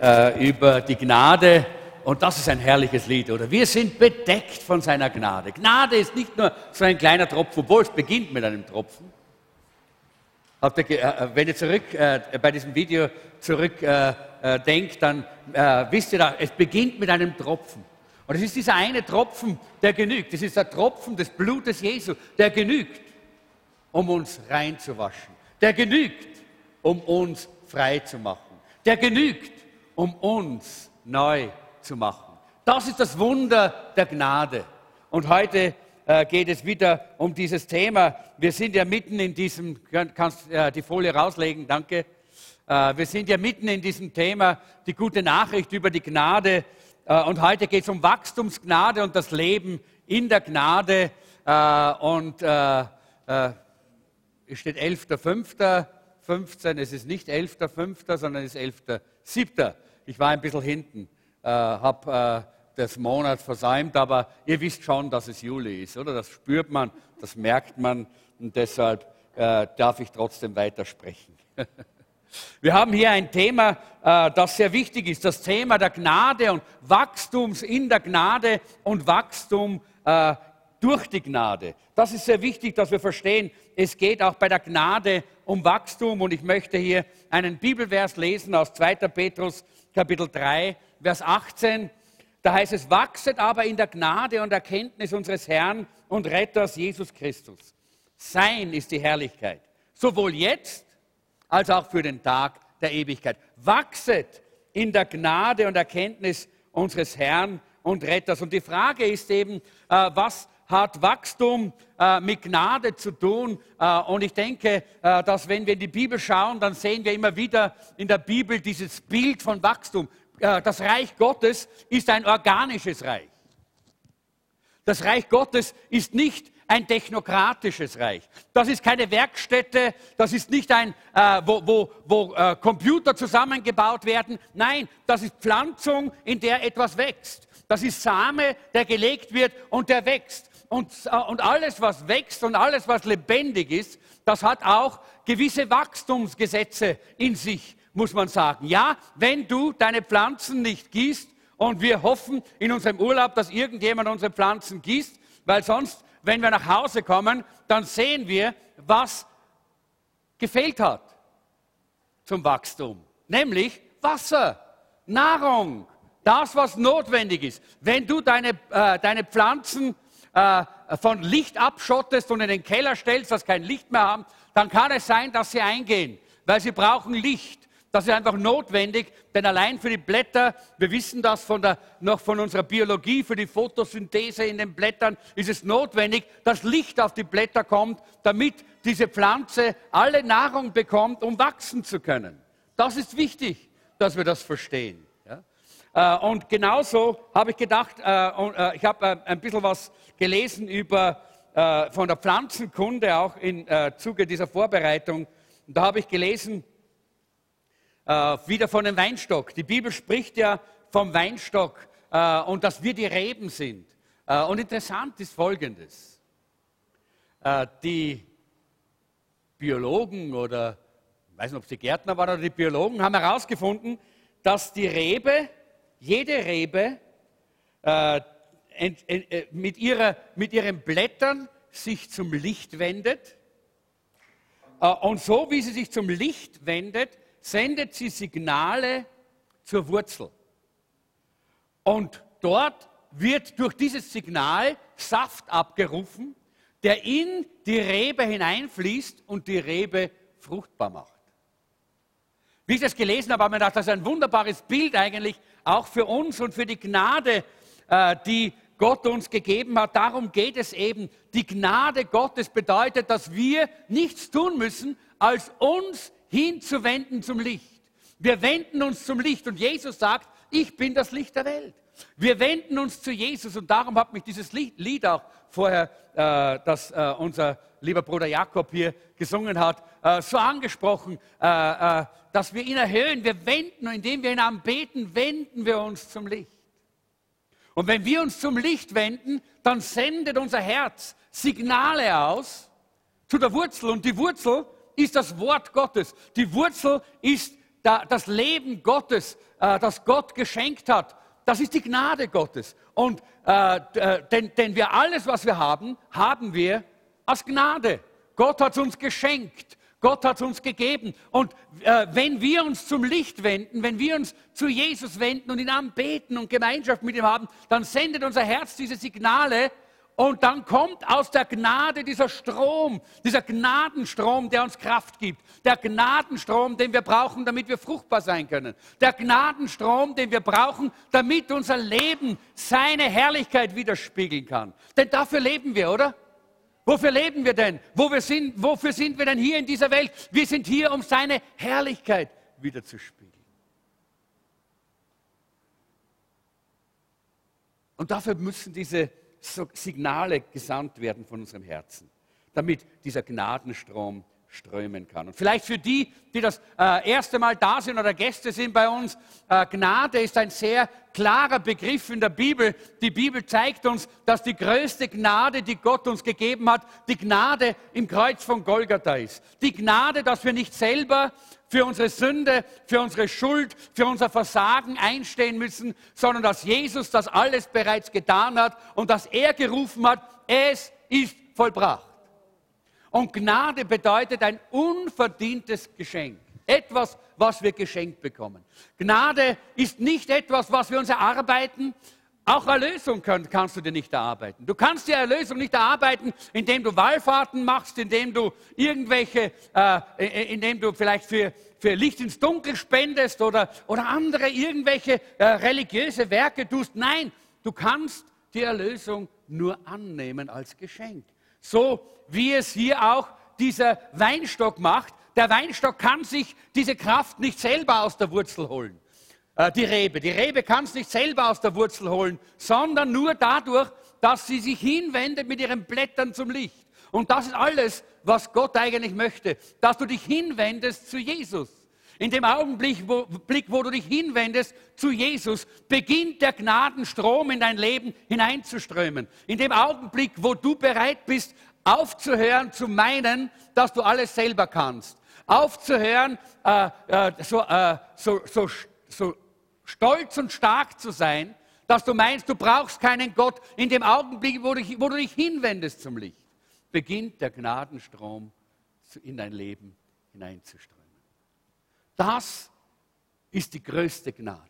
äh, über die Gnade und das ist ein herrliches Lied, oder? Wir sind bedeckt von seiner Gnade. Gnade ist nicht nur so ein kleiner Tropfen, obwohl es beginnt mit einem Tropfen. Ihr, äh, wenn ihr zurück äh, bei diesem Video zurück äh, äh dann äh, wisst ihr, da, es beginnt mit einem Tropfen. Und es ist dieser eine Tropfen, der genügt. Es ist der Tropfen des Blutes Jesu, der genügt, um uns reinzuwaschen. Der genügt, um uns frei zu machen. Der genügt, um uns neu zu machen. Das ist das Wunder der Gnade. Und heute äh, geht es wieder um dieses Thema. Wir sind ja mitten in diesem, kannst äh, die Folie rauslegen, danke. Äh, wir sind ja mitten in diesem Thema, die gute Nachricht über die Gnade. Äh, und heute geht es um Wachstumsgnade und das Leben in der Gnade. Und es steht 11.05.15, es ist nicht 11.05., sondern es ist 11.07. Ich war ein bisschen hinten äh, habe äh, das Monat versäumt, aber ihr wisst schon, dass es Juli ist, oder? Das spürt man, das merkt man und deshalb äh, darf ich trotzdem weitersprechen. Wir haben hier ein Thema, äh, das sehr wichtig ist, das Thema der Gnade und Wachstums in der Gnade und Wachstum äh, durch die Gnade. Das ist sehr wichtig, dass wir verstehen, es geht auch bei der Gnade um Wachstum und ich möchte hier einen Bibelvers lesen aus 2. Petrus Kapitel 3, Vers 18, da heißt es, wachset aber in der Gnade und Erkenntnis unseres Herrn und Retters Jesus Christus. Sein ist die Herrlichkeit, sowohl jetzt als auch für den Tag der Ewigkeit. Wachset in der Gnade und Erkenntnis unseres Herrn und Retters. Und die Frage ist eben, äh, was hat Wachstum äh, mit Gnade zu tun. Äh, und ich denke, dass wenn wir in die Bibel schauen, dann sehen wir immer wieder in der Bibel dieses Bild von Wachstum das Reich Gottes ist ein organisches Reich. Das Reich Gottes ist nicht ein technokratisches Reich. Das ist keine Werkstätte, das ist nicht ein, äh, wo, wo, wo äh, Computer zusammengebaut werden. Nein, das ist Pflanzung, in der etwas wächst. Das ist Same, der gelegt wird und der wächst. Und, äh, und alles, was wächst und alles, was lebendig ist, das hat auch gewisse Wachstumsgesetze in sich muss man sagen. Ja, wenn du deine Pflanzen nicht gießt, und wir hoffen in unserem Urlaub, dass irgendjemand unsere Pflanzen gießt, weil sonst, wenn wir nach Hause kommen, dann sehen wir, was gefehlt hat zum Wachstum, nämlich Wasser, Nahrung, das, was notwendig ist. Wenn du deine, äh, deine Pflanzen äh, von Licht abschottest und in den Keller stellst, dass kein Licht mehr haben, dann kann es sein, dass sie eingehen, weil sie brauchen Licht. Das ist einfach notwendig, denn allein für die Blätter, wir wissen das von der, noch von unserer Biologie, für die Photosynthese in den Blättern, ist es notwendig, dass Licht auf die Blätter kommt, damit diese Pflanze alle Nahrung bekommt, um wachsen zu können. Das ist wichtig, dass wir das verstehen. Äh, und genauso habe ich gedacht, äh, äh, ich habe ein bisschen was gelesen über, von der Pflanzenkunde, auch im Zuge dieser Vorbereitung. Und da habe ich gelesen, wieder von dem Weinstock. Die Bibel spricht ja vom Weinstock und dass wir die Reben sind. Und interessant ist Folgendes. Die Biologen oder, ich weiß nicht, ob es die Gärtner waren oder die Biologen, haben herausgefunden, dass die Rebe, jede Rebe, äh, ent, äh, mit, ihrer, mit ihren Blättern sich zum Licht wendet. Und so wie sie sich zum Licht wendet, sendet sie Signale zur Wurzel. Und dort wird durch dieses Signal Saft abgerufen, der in die Rebe hineinfließt und die Rebe fruchtbar macht. Wie ich das gelesen habe, habe ich mir gedacht, das ist ein wunderbares Bild eigentlich auch für uns und für die Gnade, äh, die Gott uns gegeben hat. Darum geht es eben. Die Gnade Gottes bedeutet, dass wir nichts tun müssen, als uns hinzuwenden zum Licht. Wir wenden uns zum Licht und Jesus sagt, ich bin das Licht der Welt. Wir wenden uns zu Jesus und darum hat mich dieses Lied auch vorher, äh, das äh, unser lieber Bruder Jakob hier gesungen hat, äh, so angesprochen, äh, äh, dass wir ihn erhöhen. Wir wenden, indem wir ihn anbeten, wenden wir uns zum Licht. Und wenn wir uns zum Licht wenden, dann sendet unser Herz Signale aus zu der Wurzel und die Wurzel ist das Wort Gottes. Die Wurzel ist das Leben Gottes, das Gott geschenkt hat. Das ist die Gnade Gottes. Und äh, denn, denn wir alles, was wir haben, haben wir aus Gnade. Gott hat es uns geschenkt. Gott hat es uns gegeben. Und äh, wenn wir uns zum Licht wenden, wenn wir uns zu Jesus wenden und ihn anbeten und Gemeinschaft mit ihm haben, dann sendet unser Herz diese Signale und dann kommt aus der Gnade dieser Strom, dieser Gnadenstrom, der uns Kraft gibt. Der Gnadenstrom, den wir brauchen, damit wir fruchtbar sein können. Der Gnadenstrom, den wir brauchen, damit unser Leben seine Herrlichkeit widerspiegeln kann. Denn dafür leben wir, oder? Wofür leben wir denn? Wo sind, wofür sind wir denn hier in dieser Welt? Wir sind hier, um seine Herrlichkeit wiederzuspiegeln. Und dafür müssen diese Signale gesandt werden von unserem Herzen, damit dieser Gnadenstrom strömen kann. Und vielleicht für die, die das äh, erste Mal da sind oder Gäste sind bei uns, äh, Gnade ist ein sehr klarer Begriff in der Bibel. Die Bibel zeigt uns, dass die größte Gnade, die Gott uns gegeben hat, die Gnade im Kreuz von Golgatha ist. Die Gnade, dass wir nicht selber für unsere Sünde, für unsere Schuld, für unser Versagen einstehen müssen, sondern dass Jesus das alles bereits getan hat und dass er gerufen hat, es ist vollbracht. Und Gnade bedeutet ein unverdientes Geschenk. Etwas, was wir geschenkt bekommen. Gnade ist nicht etwas, was wir uns erarbeiten. Auch Erlösung kann, kannst du dir nicht erarbeiten. Du kannst die Erlösung nicht erarbeiten, indem du Wallfahrten machst, indem du irgendwelche, äh, indem du vielleicht für, für Licht ins Dunkel spendest oder, oder andere irgendwelche äh, religiöse Werke tust. Nein, du kannst die Erlösung nur annehmen als Geschenk. So wie es hier auch dieser Weinstock macht. Der Weinstock kann sich diese Kraft nicht selber aus der Wurzel holen. Äh, die Rebe. Die Rebe kann es nicht selber aus der Wurzel holen, sondern nur dadurch, dass sie sich hinwendet mit ihren Blättern zum Licht. Und das ist alles, was Gott eigentlich möchte, dass du dich hinwendest zu Jesus. In dem Augenblick wo, du dich hinwendest zu Jesus, beginnt der Gnadenstrom in dein Leben hineinzuströmen. In dem Augenblick, wo du bereit bist, aufzuhören zu meinen, dass du alles selber kannst. Aufzuhören, äh, äh, so, äh, so, so, so stolz und stark zu sein, dass du meinst, du brauchst keinen Gott. In dem Augenblick, wo du, wo du dich hinwendest zum Licht, beginnt der Gnadenstrom in dein Leben hineinzuströmen. Das ist die größte Gnade.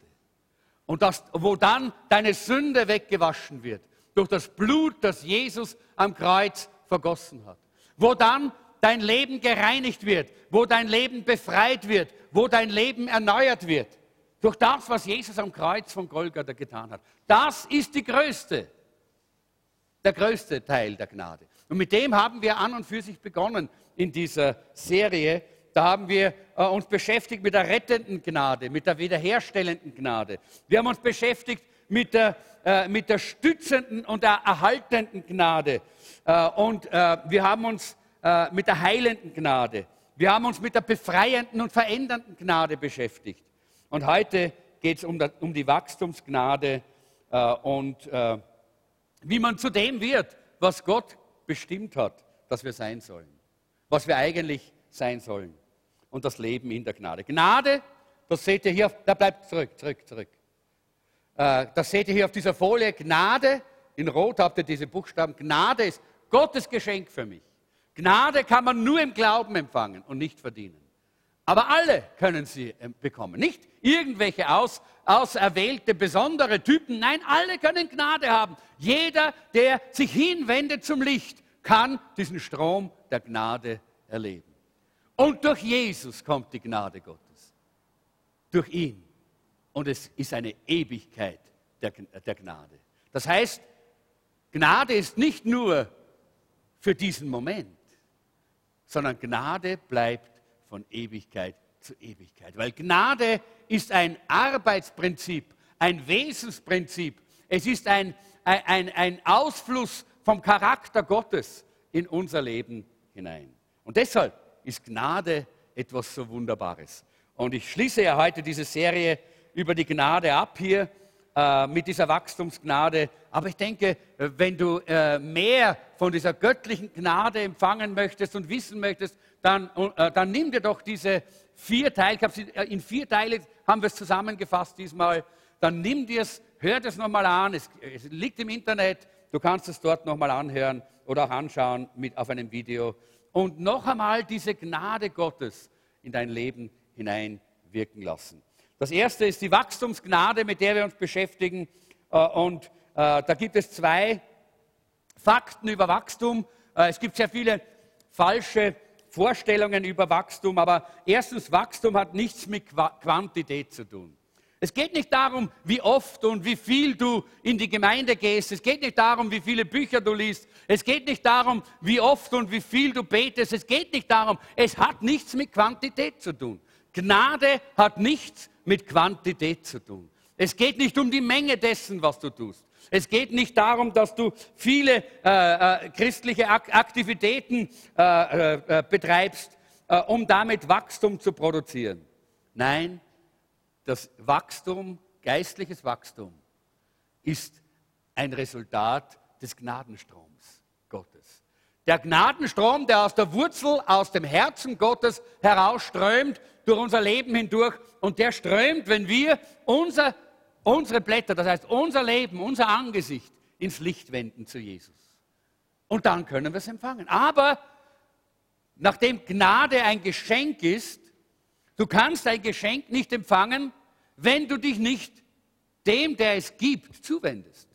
Und das, wo dann deine Sünde weggewaschen wird durch das Blut, das Jesus am Kreuz vergossen hat. Wo dann dein Leben gereinigt wird, wo dein Leben befreit wird, wo dein Leben erneuert wird. Durch das, was Jesus am Kreuz von Golgatha getan hat. Das ist die größte, der größte Teil der Gnade. Und mit dem haben wir an und für sich begonnen in dieser Serie da haben wir äh, uns beschäftigt mit der rettenden Gnade, mit der wiederherstellenden Gnade. Wir haben uns beschäftigt mit der, äh, mit der stützenden und der erhaltenden Gnade. Äh, und äh, wir haben uns äh, mit der heilenden Gnade. Wir haben uns mit der befreienden und verändernden Gnade beschäftigt. Und heute geht es um, um, die Wachstumsgnade und wie man zu dem wird, was Gott bestimmt hat, dass wir sein sollen. Was wir eigentlich sein sollen und das Leben in der Gnade. Gnade, das seht ihr hier, da bleibt zurück, zurück, zurück. Äh, das seht ihr hier auf dieser Folie. Gnade, in Rot habt ihr diese Buchstaben. Gnade ist Gottes Geschenk für mich. Gnade kann man nur im Glauben empfangen und nicht verdienen. Aber alle können sie ähm, bekommen. Nicht irgendwelche aus, auserwählte, besondere Typen. Nein, alle können Gnade haben. Jeder, der sich hinwendet zum Licht, kann diesen Strom der Gnade erleben. Und durch Jesus kommt die Gnade Gottes. Durch ihn. Und es ist eine Ewigkeit der, der Gnade. Das heißt, Gnade ist nicht nur für diesen Moment, sondern Gnade bleibt von Ewigkeit zu Ewigkeit. Weil Gnade ist ein Arbeitsprinzip, ein Wesensprinzip. Es ist ein, ein, ein Ausfluss vom Charakter Gottes in unser Leben hinein. Und deshalb ist Gnade etwas so Wunderbares. Und ich schließe ja heute diese Serie über die Gnade ab hier äh, mit dieser Wachstumsgnade. Aber ich denke, wenn du äh, mehr von dieser göttlichen Gnade empfangen möchtest und wissen möchtest, dann, äh, dann nimm dir doch diese vier Teile, äh, in vier Teile haben wir es zusammengefasst diesmal, dann nimm dir es, hör das nochmal an, es, es, liegt im Internet, du kannst es dort nochmal anhören oder auch anschauen mit, auf einem Video und noch einmal diese Gnade Gottes in dein Leben hineinwirken lassen. Das erste ist die Wachstumsgnade, mit der wir uns beschäftigen äh, und äh, da gibt es zwei Fakten über Wachstum. Äh, es gibt sehr viele falsche Vorstellungen über Wachstum, aber erstens, Wachstum hat nichts mit Quantität zu tun. Es geht nicht darum, wie oft und wie viel du in die Gemeinde gehst. Es geht nicht darum, wie viele Bücher du liest. Es geht nicht darum, wie oft und wie viel du betest. Es geht nicht darum. Es hat nichts mit Quantität zu tun. Gnade hat nichts mit Quantität zu tun. Es geht nicht um die Menge dessen, was du tust. Es geht nicht darum, dass du viele äh, äh, christliche Ak Aktivitäten äh, äh, äh betreibst, äh, um damit Wachstum zu produzieren. Nein, das Wachstum, geistliches Wachstum, ist ein Resultat des Gnadenstroms Gottes. Der Gnadenstrom, der aus der Wurzel, aus dem Herzen Gottes herausströmt, durch unser Leben hindurch, und der strömt, wenn wir unser unsere Blätter, das heißt unser Leben, unser Angesicht ins Licht wenden zu Jesus. Und dann können wir es empfangen. Aber nachdem Gnade ein Geschenk ist, du kannst ein Geschenk nicht empfangen, wenn du dich nicht dem, der es gibt, zuwendest.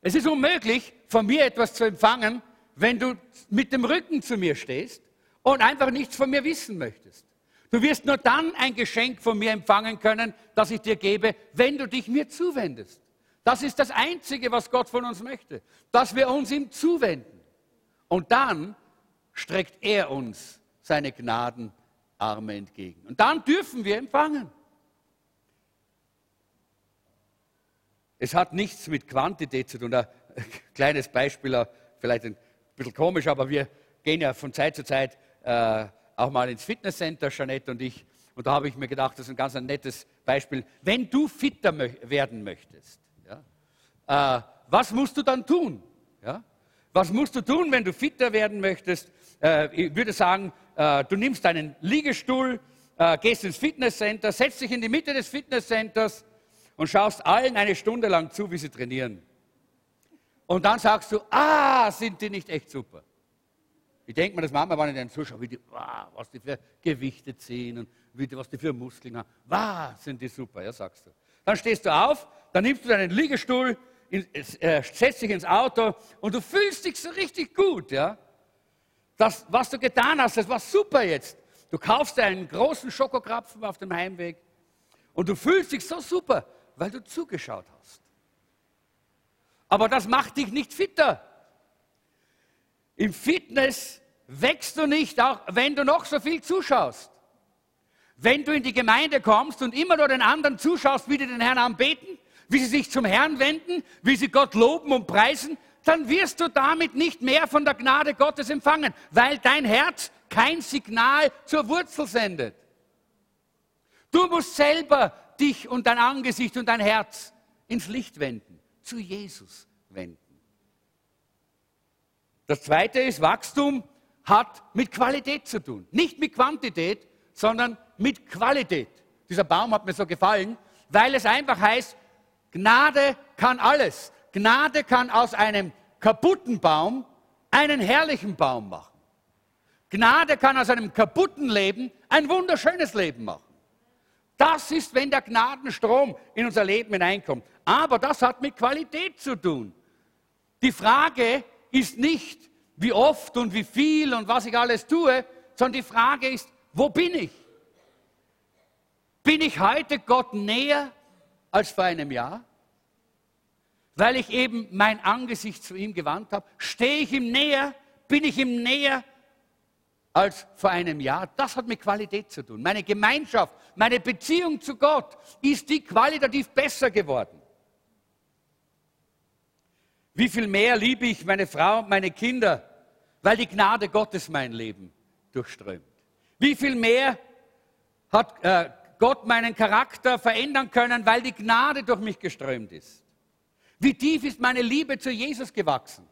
Es ist unmöglich, von mir etwas zu empfangen, wenn du mit dem Rücken zu mir stehst und einfach nichts von mir wissen möchtest. Du wirst nur dann ein Geschenk von mir empfangen können, das ich dir gebe, wenn du dich mir zuwendest. Das ist das Einzige, was Gott von uns möchte, dass wir uns ihm zuwenden. Und dann streckt er uns seine Gnadenarme entgegen. Und dann dürfen wir empfangen. Es hat nichts mit Quantität zu tun. Ein kleines Beispiel, vielleicht ein bisschen komisch, aber wir gehen ja von Zeit zu Zeit äh, auch mal ins Fitnesscenter, Jeanette und ich. Und da habe ich mir gedacht, das ist ein ganz ein nettes Beispiel. Wenn du fitter mö werden möchtest, ja, äh, was musst du dann tun? Ja? Was musst du tun, wenn du fitter werden möchtest? Äh, ich würde sagen, äh, du nimmst deinen Liegestuhl, äh, gehst ins Fitnesscenter, setzt dich in die Mitte des Fitnesscenters und schaust allen eine Stunde lang zu, wie sie trainieren. Und dann sagst du, ah, sind die nicht echt super? Ich denke mir, das Mama war in den Zuschauern, wie die, wow, was die für Gewichte ziehen und wie die, was die für Muskeln haben. Wow, sind die super, ja, sagst du. Dann stehst du auf, dann nimmst du deinen Liegestuhl, in, äh, setzt dich ins Auto und du fühlst dich so richtig gut, ja. Das, was du getan hast, das war super jetzt. Du kaufst einen großen Schokokrapfen auf dem Heimweg und du fühlst dich so super, weil du zugeschaut hast. Aber das macht dich nicht fitter. Im Fitness wächst du nicht, auch wenn du noch so viel zuschaust. Wenn du in die Gemeinde kommst und immer nur den anderen zuschaust, wie die den Herrn anbeten, wie sie sich zum Herrn wenden, wie sie Gott loben und preisen, dann wirst du damit nicht mehr von der Gnade Gottes empfangen, weil dein Herz kein Signal zur Wurzel sendet. Du musst selber dich und dein Angesicht und dein Herz ins Licht wenden, zu Jesus wenden. Das zweite ist, Wachstum hat mit Qualität zu tun. Nicht mit Quantität, sondern mit Qualität. Dieser Baum hat mir so gefallen, weil es einfach heißt, Gnade kann alles. Gnade kann aus einem kaputten Baum einen herrlichen Baum machen. Gnade kann aus einem kaputten Leben ein wunderschönes Leben machen. Das ist, wenn der Gnadenstrom in unser Leben hineinkommt. Aber das hat mit Qualität zu tun. Die Frage ist nicht, wie oft und wie viel und was ich alles tue, sondern die Frage ist, wo bin ich? Bin ich heute Gott näher als vor einem Jahr? Weil ich eben mein Angesicht zu ihm gewandt habe? Stehe ich ihm näher? Bin ich ihm näher als vor einem Jahr? Das hat mit Qualität zu tun. Meine Gemeinschaft, meine Beziehung zu Gott ist die qualitativ besser geworden. Wie viel mehr liebe ich meine Frau und meine Kinder, weil die Gnade Gottes mein Leben durchströmt. Wie viel mehr hat äh, Gott meinen Charakter verändern können, weil die Gnade durch mich geströmt ist. Wie tief ist meine Liebe zu Jesus gewachsen?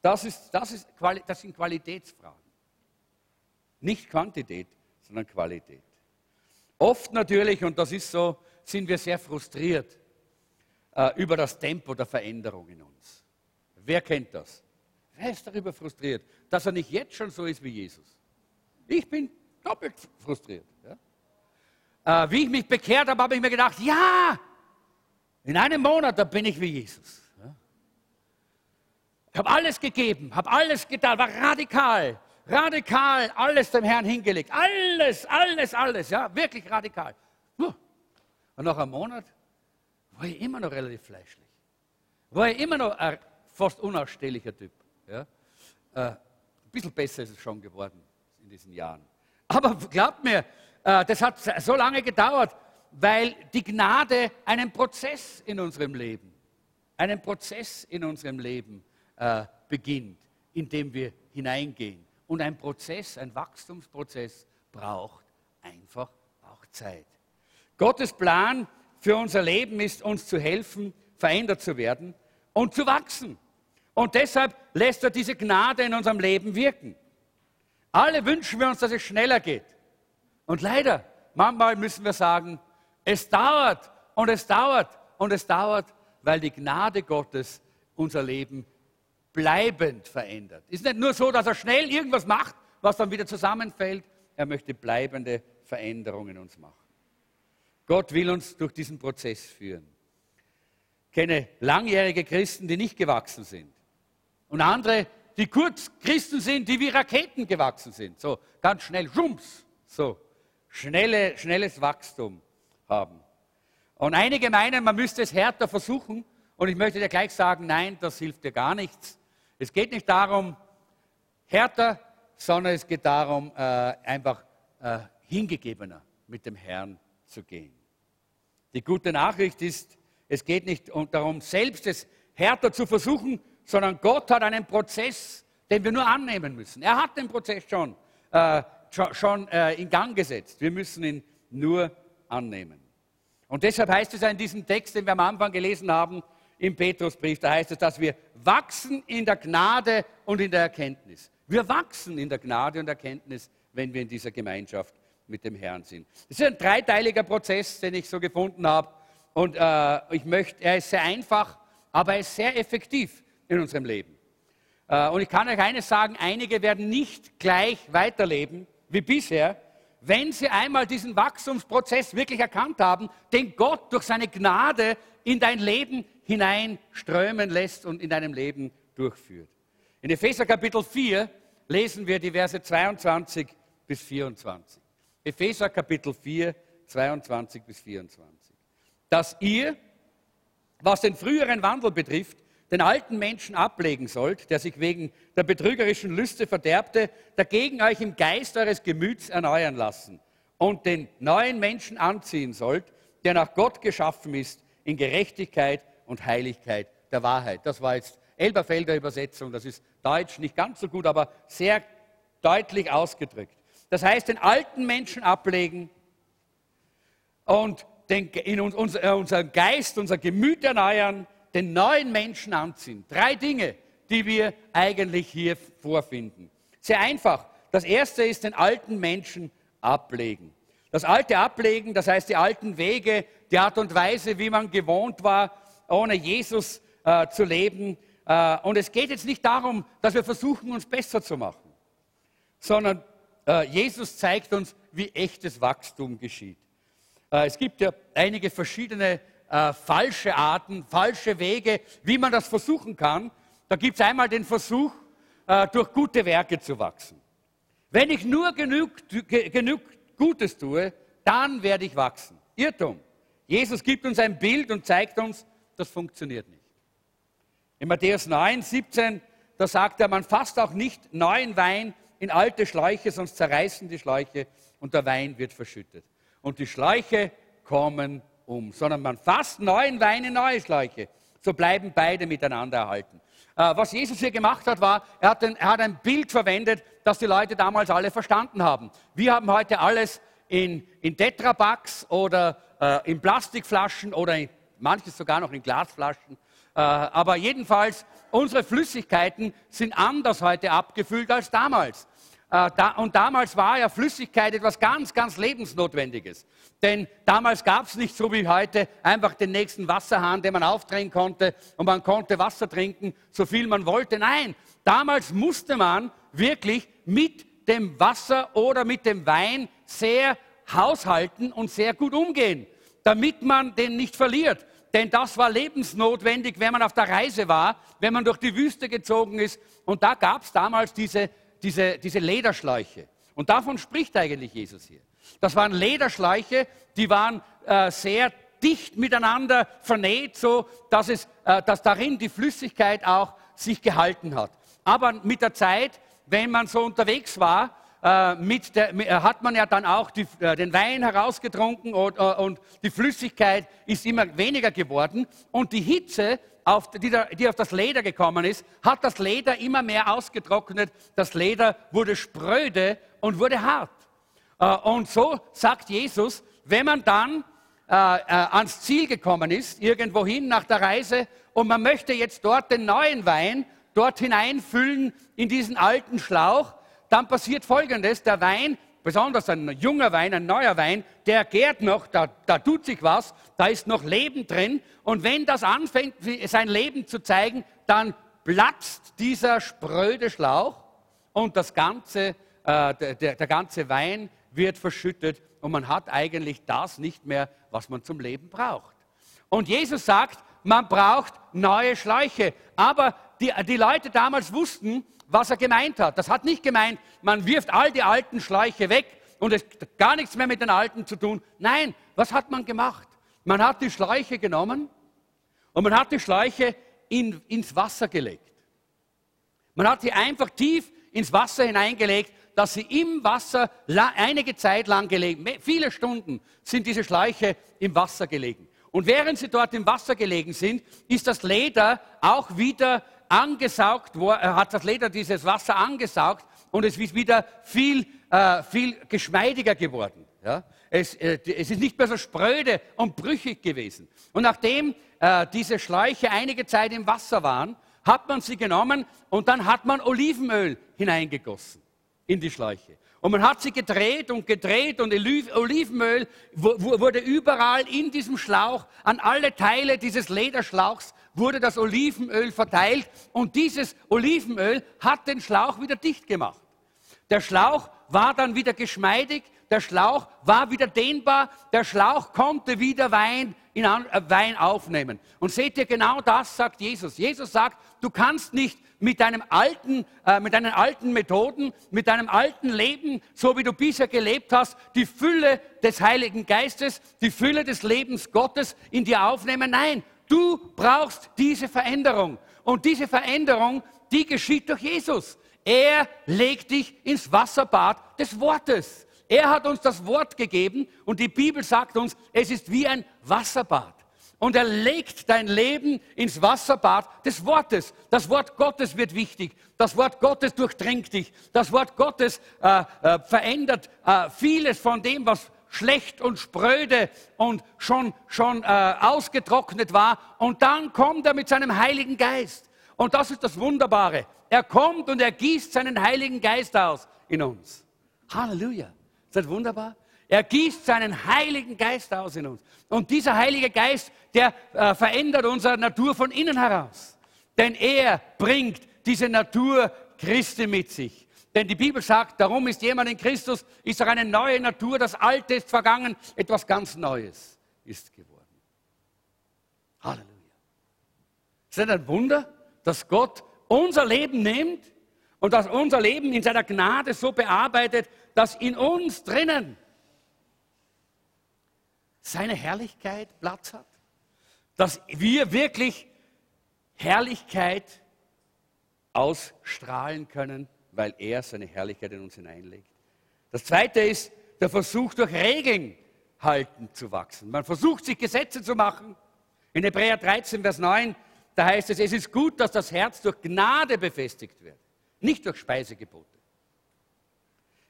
Das, ist, das, ist, das sind Qualitätsfragen. Nicht Quantität, sondern Qualität. Oft natürlich, und das ist so, sind wir sehr frustriert äh, über das Tempo der Veränderung in uns. Wer kennt das? Wer ist darüber frustriert, dass er nicht jetzt schon so ist wie Jesus? Ich bin doppelt frustriert. Ja? Äh, wie ich mich bekehrt habe, habe ich mir gedacht, ja, in einem Monat, da bin ich wie Jesus. Ich habe alles gegeben, habe alles getan, war radikal, radikal alles dem Herrn hingelegt. Alles, alles, alles, ja, wirklich radikal. Und nach einem Monat war ich immer noch relativ fleischlich. War ich immer noch ein fast unausstehlicher Typ. Ja? Äh, ein bisschen besser ist es schon geworden in diesen Jahren. Aber glaubt mir, äh, das hat so lange gedauert, weil die Gnade einen Prozess in unserem Leben, einen Prozess in unserem Leben äh, beginnt, in dem wir hineingehen. Und ein Prozess, ein Wachstumsprozess braucht einfach auch Zeit. Gottes Plan für unser Leben ist, uns zu helfen, verändert zu werden und zu wachsen. Und deshalb lässt er diese Gnade in unserem Leben wirken. Alle wünschen wir uns, dass es schneller geht. Und leider, manchmal müssen wir sagen, es dauert und es dauert und es dauert, weil die Gnade Gottes unser Leben bleibend verändert. Ist nicht nur so, dass er schnell irgendwas macht, was dann wieder zusammenfällt. Er möchte bleibende Veränderungen in uns machen. Gott will uns durch diesen Prozess führen. Ich kenne langjährige Christen, die nicht gewachsen sind. Und andere, die kurz Christen sind, die wie Raketen gewachsen sind. So ganz schnell, schumps, so schnelle, schnelles Wachstum haben. Und einige meinen, man müsste es härter versuchen. Und ich möchte dir gleich sagen, nein, das hilft dir gar nichts. Es geht nicht darum, härter, sondern es geht darum, äh, einfach äh, hingegebener mit dem Herrn zu gehen. Die gute Nachricht ist, es geht nicht darum, selbst es härter zu versuchen, sondern Gott hat einen Prozess, den wir nur annehmen müssen. Er hat den Prozess schon, äh, schon äh, in Gang gesetzt. Wir müssen ihn nur annehmen. Und deshalb heißt es ja in diesem Text, den wir am Anfang gelesen haben, im Petrusbrief, da heißt es, dass wir wachsen in der Gnade und in der Erkenntnis. Wir wachsen in der Gnade und Erkenntnis, wenn wir in dieser Gemeinschaft mit dem Herrn sind. Das ist ein dreiteiliger Prozess, den ich so gefunden habe. Und äh, ich möchte, er ist sehr einfach, aber er ist sehr effektiv in unserem Leben. Äh, und ich kann euch eines sagen, einige werden nicht gleich weiterleben wie bisher, wenn sie einmal diesen Wachstumsprozess wirklich erkannt haben, den Gott durch seine Gnade in dein Leben hineinströmen lässt und in deinem Leben durchführt. In Epheser Kapitel 4 lesen wir die Verse 22 bis 24. Epheser Kapitel 4, 22 bis 24. Dass ihr, was den früheren Wandel betrifft, den alten Menschen ablegen sollt, der sich wegen der betrügerischen Lüste verderbte, dagegen euch im Geist eures Gemüts erneuern lassen und den neuen Menschen anziehen sollt, der nach Gott geschaffen ist, in Gerechtigkeit und Heiligkeit der Wahrheit. Das war jetzt Elberfelder Übersetzung, das ist Deutsch nicht ganz so gut, aber sehr deutlich ausgedrückt. Das heißt, den alten Menschen ablegen und den, in uns, äh, unseren Geist, unser Gemüt erneuern, den neuen Menschen anziehen. Drei Dinge, die wir eigentlich hier vorfinden. Sehr einfach. Das erste ist den alten Menschen ablegen. Das alte ablegen, das heißt die alten Wege, die Art und Weise, wie man gewohnt war, ohne Jesus äh, zu leben. Äh, und es geht jetzt nicht darum, dass wir versuchen, uns besser zu machen, sondern äh, Jesus zeigt uns, wie echtes Wachstum geschieht. Äh, es gibt ja einige verschiedene äh, falsche Arten, falsche Wege, wie man das versuchen kann. Da gibt es einmal den Versuch, durch gute Werke zu wachsen. Wenn ich nur genug, genug Gutes tue, dann werde ich wachsen. Irrtum. Jesus gibt uns ein Bild und zeigt uns, das funktioniert nicht. In Matthäus 9, 17, da sagt er, man fasst auch nicht neuen Wein in alte Schläuche, sonst zerreißen die Schläuche und der Wein wird verschüttet. Und die Schläuche kommen um, sondern man fasst neuen Wein in neue Schläuche. So bleiben beide miteinander erhalten. Äh, was Jesus hier gemacht hat, war, er hat, ein, er hat ein Bild verwendet, das die Leute damals alle verstanden haben. Wir haben heute alles in, in Tetrapacks oder äh, in Plastikflaschen oder in, manches sogar noch in Glasflaschen. Äh, aber jedenfalls, unsere Flüssigkeiten sind anders heute abgefüllt als damals. Äh, und damals war ja Flüssigkeit etwas ganz, ganz Lebensnotwendiges. Denn damals gab es nicht so wie heute einfach den nächsten Wasserhahn, den man aufdrehen konnte und man konnte Wasser trinken, so viel man wollte. Nein, damals musste man wirklich mit dem Wasser oder mit dem Wein sehr haushalten und sehr gut umgehen, damit man den nicht verliert. Denn das war lebensnotwendig, wenn man auf der Reise war, wenn man durch die Wüste gezogen ist. Und da gab es damals diese, diese, diese Lederschläuche. Und davon spricht eigentlich Jesus hier. Das waren Lederschläuche, die waren äh, sehr dicht miteinander vernäht, so dass, es, äh, dass darin die Flüssigkeit auch sich gehalten hat. Aber mit der Zeit, wenn man so unterwegs war, äh, mit der, äh, hat man ja dann auch die, äh, den Wein herausgetrunken und, äh, und, die Flüssigkeit ist immer weniger geworden und die Hitze, auf, die, da, die auf das Leder gekommen ist, hat das Leder immer mehr ausgetrocknet. Das Leder wurde spröde und wurde hart. Äh, und so sagt Jesus, wenn man dann äh, ans Ziel gekommen ist, irgendwohin nach der Reise, und man möchte jetzt dort den neuen Wein dort hineinfüllen in diesen alten Schlauch, dann passiert Folgendes, der Wein, besonders ein junger Wein, ein neuer Wein, der gärt noch, da, da tut sich was, da ist noch Leben drin. Und wenn das anfängt, sein Leben zu zeigen, dann platzt dieser spröde Schlauch und das ganze, äh, der, der ganze Wein wird verschüttet und man hat eigentlich das nicht mehr, was man zum Leben braucht. Und Jesus sagt, man braucht neue Schläuche. Aber die, die Leute damals wussten, was er gemeint hat. Das hat nicht gemeint, man wirft all die alten Schläuche weg und es hat gar nichts mehr mit den alten zu tun. Nein, was hat man gemacht? Man hat die Schläuche genommen und man hat die Schläuche in, ins Wasser gelegt. Man hat sie einfach tief ins Wasser hineingelegt, dass sie im Wasser einige Zeit lang gelegen, viele Stunden sind diese Schläuche im Wasser gelegen. Und während sie dort im Wasser gelegen sind, ist das Leder auch wieder angesaugt, hat das Leder dieses Wasser angesaugt und es ist wieder viel, äh, viel geschmeidiger geworden. Ja? Es, äh, es, ist nicht mehr so spröde und brüchig gewesen. Und nachdem äh, diese Schläuche einige Zeit im Wasser waren, hat man sie genommen und dann hat man Olivenöl hineingegossen in die Schläuche. Und man hat sie gedreht und gedreht und Olivenöl wurde überall in diesem Schlauch, an alle Teile dieses Lederschlauchs wurde das Olivenöl verteilt und dieses Olivenöl hat den Schlauch wieder dicht gemacht. Der Schlauch war dann wieder geschmeidig, der Schlauch war wieder dehnbar, der Schlauch konnte wieder Wein, in, äh, Wein aufnehmen. Und seht ihr, genau das sagt Jesus. Jesus sagt, du kannst nicht mit deinem alten, äh, mit deinen alten Methoden, mit deinem alten Leben, so wie du bisher gelebt hast, die Fülle des Heiligen Geistes, die Fülle des Lebens Gottes in dir aufnehmen. Nein, Du brauchst diese Veränderung. Und diese Veränderung, die geschieht durch Jesus. Er legt dich ins Wasserbad des Wortes. Er hat uns das Wort gegeben und die Bibel sagt uns, es ist wie ein Wasserbad. Und er legt dein Leben ins Wasserbad des Wortes. Das Wort Gottes wird wichtig. Das Wort Gottes durchdringt dich. Das Wort Gottes äh, äh, verändert äh, vieles von dem, was schlecht und spröde und schon, schon äh, ausgetrocknet war. Und dann kommt er mit seinem Heiligen Geist. Und das ist das Wunderbare. Er kommt und er gießt seinen Heiligen Geist aus in uns. Halleluja. Ist das wunderbar? Er gießt seinen Heiligen Geist aus in uns. Und dieser Heilige Geist, der äh, verändert unsere Natur von innen heraus. Denn er bringt diese Natur Christi mit sich. Denn die Bibel sagt, darum ist jemand in Christus, ist er eine neue Natur, das Alte ist vergangen, etwas ganz Neues ist geworden. Halleluja. Ist das ein Wunder, dass Gott unser Leben nimmt und dass unser Leben in seiner Gnade so bearbeitet, dass in uns drinnen seine Herrlichkeit Platz hat? Dass wir wirklich Herrlichkeit ausstrahlen können weil er seine Herrlichkeit in uns hineinlegt. Das zweite ist der Versuch, durch Regeln halten zu wachsen. Man versucht, sich Gesetze zu machen. In Hebräer 13, Vers 9, da heißt es, es ist gut, dass das Herz durch Gnade befestigt wird, nicht durch Speisegebote.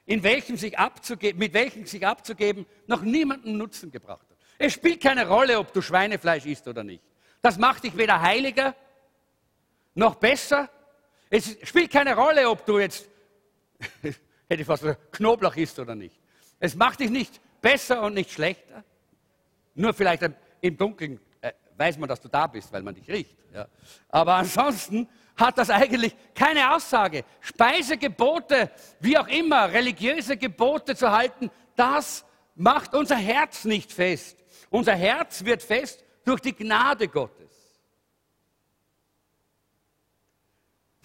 In welchem sich abzugeben, mit welchem sich abzugeben noch niemanden Nutzen gebracht hat. Es spielt keine Rolle, ob du Schweinefleisch isst oder nicht. Das macht dich weder heiliger noch besser, es spielt keine Rolle, ob du jetzt Hätte ich fast gesagt, Knoblauch isst oder nicht. Es macht dich nicht besser und nicht schlechter. Nur vielleicht im Dunkeln äh, weiß man, dass du da bist, weil man dich riecht. Ja. Aber ansonsten hat das eigentlich keine Aussage. Speisegebote, wie auch immer, religiöse Gebote zu halten, das macht unser Herz nicht fest. Unser Herz wird fest durch die Gnade Gottes.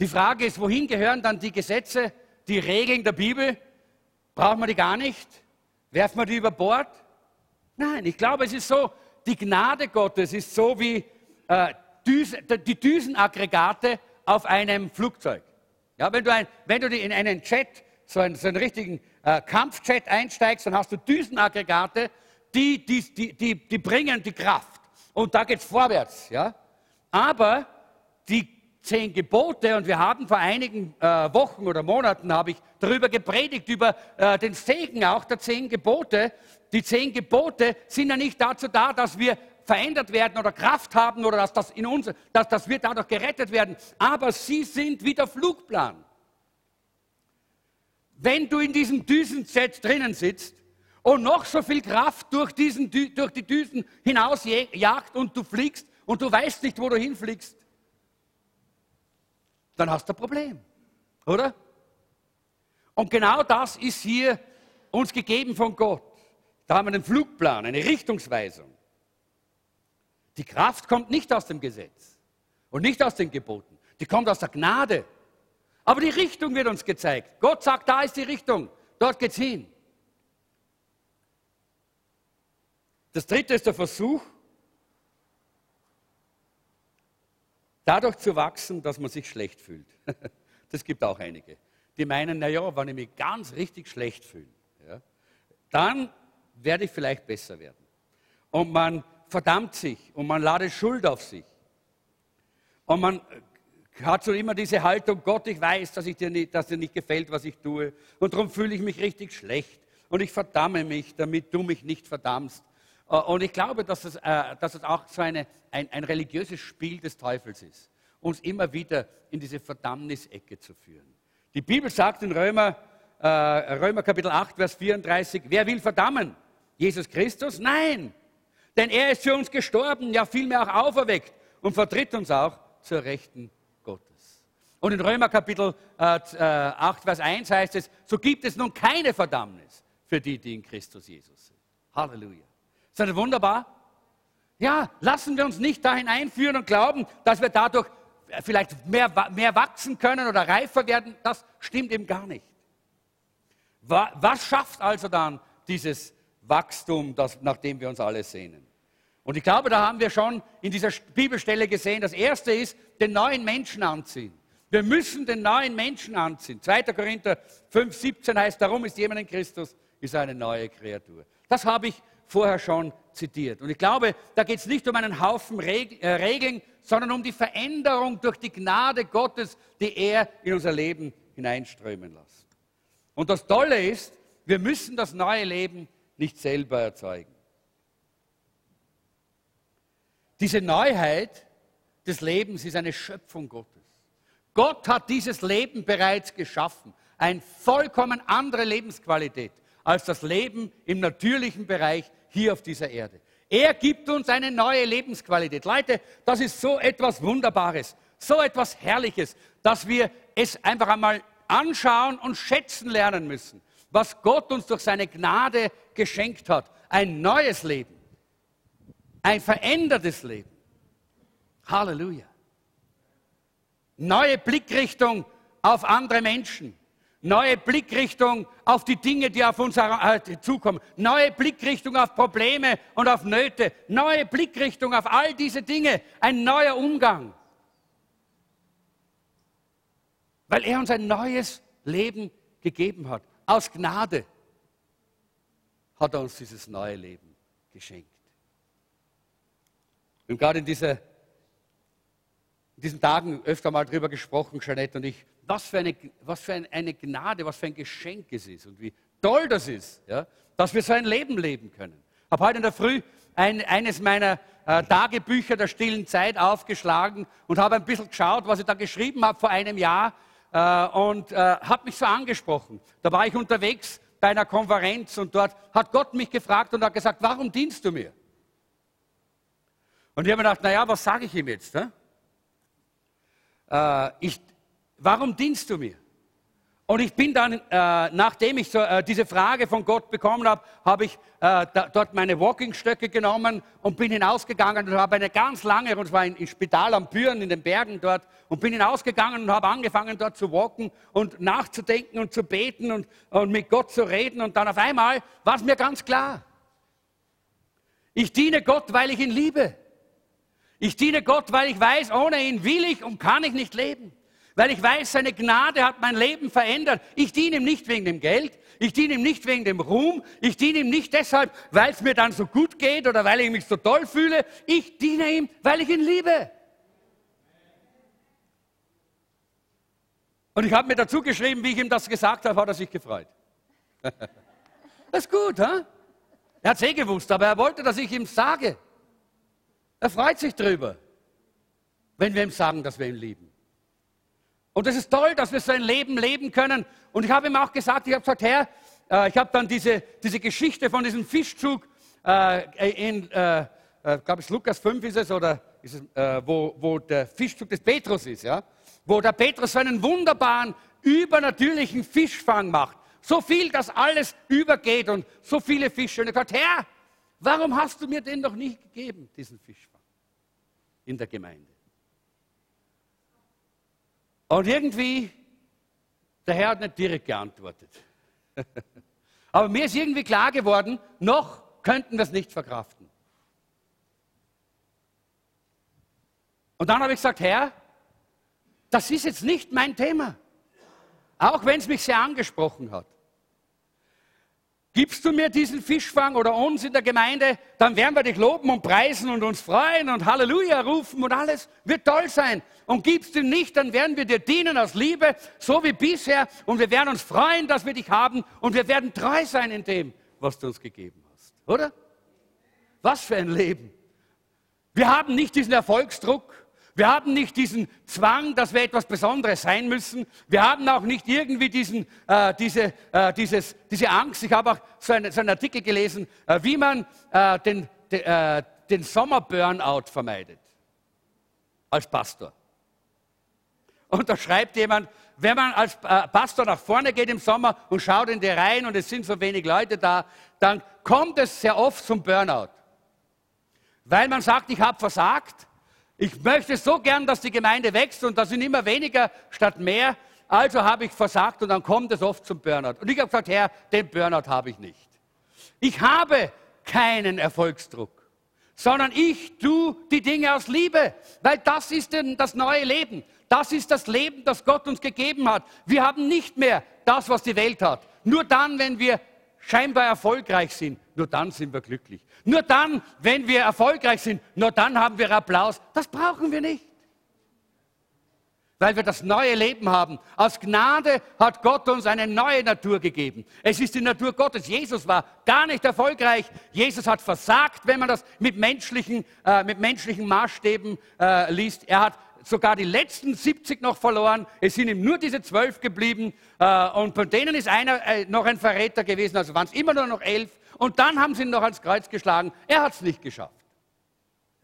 Die Frage ist, wohin gehören dann die Gesetze, die Regeln der Bibel? Brauchen wir die gar nicht? Werfen wir die über Bord? Nein, ich glaube, es ist so, die Gnade Gottes ist so wie äh, Düse, die Düsenaggregate auf einem Flugzeug. Ja, wenn, du ein, wenn du in einen Jet, so einen, so einen richtigen äh, Kampfjet einsteigst, dann hast du Düsenaggregate, die, die, die, die, die bringen die Kraft. Und da geht es vorwärts. Ja? Aber die zehn Gebote, und wir haben vor einigen äh, Wochen oder Monaten, habe ich darüber gepredigt, über äh, den Segen auch der zehn Gebote. Die zehn Gebote sind ja nicht dazu da, dass wir verändert werden oder Kraft haben oder dass, das in uns, dass, dass wir dadurch gerettet werden, aber sie sind wie der Flugplan. Wenn du in diesem Düsenset drinnen sitzt und noch so viel Kraft durch, diesen, durch die Düsen hinaus jagt und du fliegst und du weißt nicht, wo du hinfliegst, dann hast du ein Problem, oder? Und genau das ist hier uns gegeben von Gott. Da haben wir einen Flugplan, eine Richtungsweisung. Die Kraft kommt nicht aus dem Gesetz und nicht aus den Geboten. Die kommt aus der Gnade. Aber die Richtung wird uns gezeigt. Gott sagt, da ist die Richtung. Dort geht's hin. Das dritte ist der Versuch, dadurch zu wachsen, dass man sich schlecht fühlt. Das gibt auch einige. Die meinen, naja, wenn ich mich ganz richtig schlecht fühle, ja, dann werde ich vielleicht besser werden. Und man verdammt sich und man ladet Schuld auf sich. Und man hat so immer diese Haltung, Gott, ich weiß, dass, ich dir, nicht, dass dir nicht gefällt, was ich tue. Und darum fühle ich mich richtig schlecht. Und ich verdamme mich, damit du mich nicht verdammst. Äh, und ich glaube, dass es, äh, dass es auch so eine, ein, ein religiöses Spiel des Teufels ist, uns immer wieder in diese Verdammnisecke zu führen. Die Bibel sagt in Römer, äh, Römer Kapitel 8, Vers 34, wer will verdammen? Jesus Christus? Nein, denn er ist für uns gestorben, ja vielmehr auch auferweckt und vertritt uns auch zur Rechten Gottes. Und in Römer Kapitel äh, 8, äh, Vers 1 heißt es, so gibt es nun keine Verdammnis für die, die in Christus Jesus sind. Halleluja. Ist das wunderbar? Ja, lassen wir uns nicht da hineinführen und glauben, dass wir dadurch vielleicht mehr, mehr wachsen können oder reifer werden. Das stimmt eben gar nicht. Was schafft also dann dieses Wachstum, das, nach dem wir uns alle sehnen. Und ich glaube, da haben wir schon in dieser Bibelstelle gesehen, das erste ist, den neuen Menschen anziehen. Wir müssen den neuen Menschen anziehen. 2. Korinther 5, 17 heißt, darum ist jemand in Christus, ist eine neue Kreatur. Das habe ich vorher schon zitiert. Und ich glaube, da geht es nicht um einen Haufen äh, Regeln, sondern um die Veränderung durch die Gnade Gottes, die er in unser Leben hineinströmen lässt. Und das Tolle ist, wir müssen das neue Leben nicht selber erzeugen. Diese Neuheit des Lebens ist eine Schöpfung Gottes. Gott hat dieses Leben bereits geschaffen. Eine vollkommen andere Lebensqualität als das Leben im natürlichen Bereich hier auf dieser Erde. Er gibt uns eine neue Lebensqualität. Leute, das ist so etwas Wunderbares, so etwas Herrliches, dass wir es einfach einmal anschauen und schätzen lernen müssen was Gott uns durch seine Gnade geschenkt hat. Ein neues Leben, ein verändertes Leben. Halleluja. Neue Blickrichtung auf andere Menschen. Neue Blickrichtung auf die Dinge, die auf uns äh, zukommen. Neue Blickrichtung auf Probleme und auf Nöte. Neue Blickrichtung auf all diese Dinge. Ein neuer Umgang. Weil er uns ein neues Leben gegeben hat. Aus Gnade hat er uns dieses neue Leben geschenkt. Haben gerade in, dieser, in diesen Tagen öfter mal darüber gesprochen, Jeanette und ich, was für, eine, was für eine Gnade, was für ein Geschenk es ist und wie toll das ist, ja, dass wir so ein Leben leben können. Ich habe heute in der Früh ein, eines meiner äh, Tagebücher der stillen Zeit aufgeschlagen und habe ein bisschen geschaut, was ich da geschrieben habe vor einem Jahr äh, und äh, hat mich so angesprochen. Da war ich unterwegs bei einer Konferenz und dort hat Gott mich gefragt und hat gesagt, warum dienst du mir? Und ich habe mir gedacht, naja, was sage ich ihm jetzt? Ne? Äh, ich, warum dienst du mir? Und ich bin dann, äh, nachdem ich so, äh, diese Frage von Gott bekommen habe, habe ich äh, da, dort meine Walkingstöcke genommen und bin hinausgegangen und habe eine ganz lange, und zwar im Spital am Büren in den Bergen dort, und bin hinausgegangen und habe angefangen dort zu walken und nachzudenken und zu beten und, und mit Gott zu reden. Und dann auf einmal war es mir ganz klar. Ich diene Gott, weil ich ihn liebe. Ich diene Gott, weil ich weiß, ohne ihn will ich und kann ich nicht leben weil ich weiß, seine Gnade hat mein Leben verändert. Ich diene ihm nicht wegen dem Geld, ich diene ihm nicht wegen dem Ruhm, ich diene ihm nicht deshalb, weil es mir dann so gut geht oder weil ich mich so toll fühle. Ich diene ihm, weil ich ihn liebe. Und ich habe mir dazu geschrieben, wie ich ihm das gesagt habe, hat er sich gefreut. das ist gut, ha? Er hat es eh gewusst, aber er wollte, dass ich ihm sage. Er freut sich drüber, wenn wir ihm sagen, dass wir ihn lieben. Und es ist toll, dass wir so ein Leben leben können. Und ich habe ihm auch gesagt, ich habe gesagt, Herr, äh, ich habe dann diese, diese Geschichte von diesem Fischzug äh, in, äh, äh glaube ich, Lukas 5 ist es, oder ist es, äh, wo, wo der Fischzug des Petrus ist, ja? wo der Petrus so einen wunderbaren, übernatürlichen Fischfang macht. So viel, dass alles übergeht und so viele Fische. Und habe gesagt, Herr, warum hast du mir den noch nicht gegeben, diesen Fischfang in der Gemeinde? Und irgendwie, der Herr hat nicht direkt geantwortet. Aber mir ist irgendwie klar geworden, noch könnten wir es nicht verkraften. Und dann habe ich gesagt, Herr, das ist jetzt nicht mein Thema. Auch wenn es mich sehr angesprochen hat. Gibst du mir diesen Fischfang oder uns in der Gemeinde, dann werden wir dich loben und preisen und uns freuen und Halleluja rufen und alles wird toll sein. Und gibst du nicht, dann werden wir dir dienen aus Liebe, so wie bisher und wir werden uns freuen, dass wir dich haben und wir werden treu sein in dem, was du uns gegeben hast. Oder? Was für ein Leben. Wir haben nicht diesen Erfolgsdruck. Wir haben nicht diesen Zwang, dass wir etwas Besonderes sein müssen. Wir haben auch nicht irgendwie diesen, äh, diese, äh, dieses, diese Angst. Ich habe auch so, eine, so einen Artikel gelesen, äh, wie man äh, den, de, äh, den Sommer-Burnout vermeidet. Als Pastor. Und da schreibt jemand, wenn man als äh, Pastor nach vorne geht im Sommer und schaut in die Reihen und es sind so wenig Leute da, dann kommt es sehr oft zum Burnout. Weil man sagt, ich habe versagt ich möchte so gern, dass die Gemeinde wächst und da sind immer weniger statt mehr. Also habe ich versagt und dann kommt es oft zum Burnout. Und ich habe gesagt, Herr, den Burnout habe ich nicht. Ich habe keinen Erfolgsdruck, sondern ich tue die Dinge aus Liebe, weil das ist denn das neue Leben. Das ist das Leben, das Gott uns gegeben hat. Wir haben nicht mehr das, was die Welt hat. Nur dann, wenn wir scheinbar erfolgreich sind, nur dann sind wir glücklich. Nur dann, wenn wir erfolgreich sind, nur dann haben wir Applaus. Das brauchen wir nicht. Weil wir das neue Leben haben. Aus Gnade hat Gott uns eine neue Natur gegeben. Es ist die Natur Gottes. Jesus war gar nicht erfolgreich. Jesus hat versagt, wenn man das mit menschlichen, äh, mit menschlichen Maßstäben äh, liest. Er hat sogar die letzten 70 noch verloren. Es sind ihm nur diese zwölf geblieben. Äh, und von denen ist einer äh, noch ein Verräter gewesen. Also waren es immer nur noch elf. Und dann haben sie ihn noch ans Kreuz geschlagen. Er hat es nicht geschafft.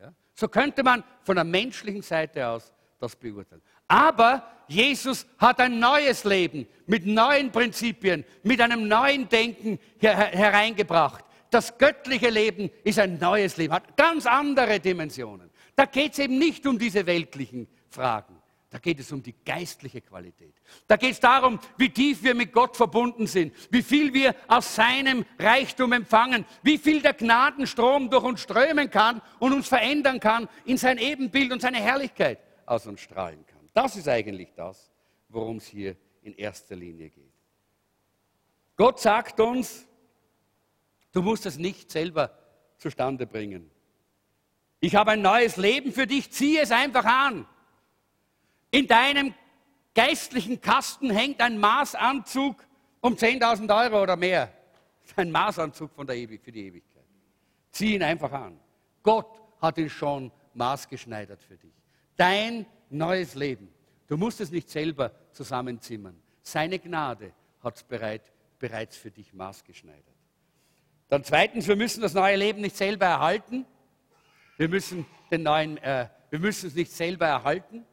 Ja? So könnte man von der menschlichen Seite aus das beurteilen. Aber Jesus hat ein neues Leben mit neuen Prinzipien, mit einem neuen Denken hereingebracht. Das göttliche Leben ist ein neues Leben, hat ganz andere Dimensionen. Da geht es eben nicht um diese weltlichen Fragen. Da geht es um die geistliche Qualität. Da geht es darum, wie tief wir mit Gott verbunden sind, wie viel wir aus seinem Reichtum empfangen, wie viel der Gnadenstrom durch uns strömen kann und uns verändern kann, in sein Ebenbild und seine Herrlichkeit aus uns strahlen kann. Das ist eigentlich das, worum es hier in erster Linie geht. Gott sagt uns, du musst es nicht selber zustande bringen. Ich habe ein neues Leben für dich, zieh es einfach an. In deinem geistlichen Kasten hängt ein Maßanzug um 10.000 Euro oder mehr. Ein Maßanzug von der für die Ewigkeit. Zieh ihn einfach an. Gott hat ihn schon maßgeschneidert für dich. Dein neues Leben. Du musst es nicht selber zusammenzimmern. Seine Gnade hat es bereit, bereits für dich maßgeschneidert. Dann zweitens, wir müssen das neue Leben nicht selber erhalten. Wir müssen, den neuen, äh, wir müssen es nicht selber erhalten.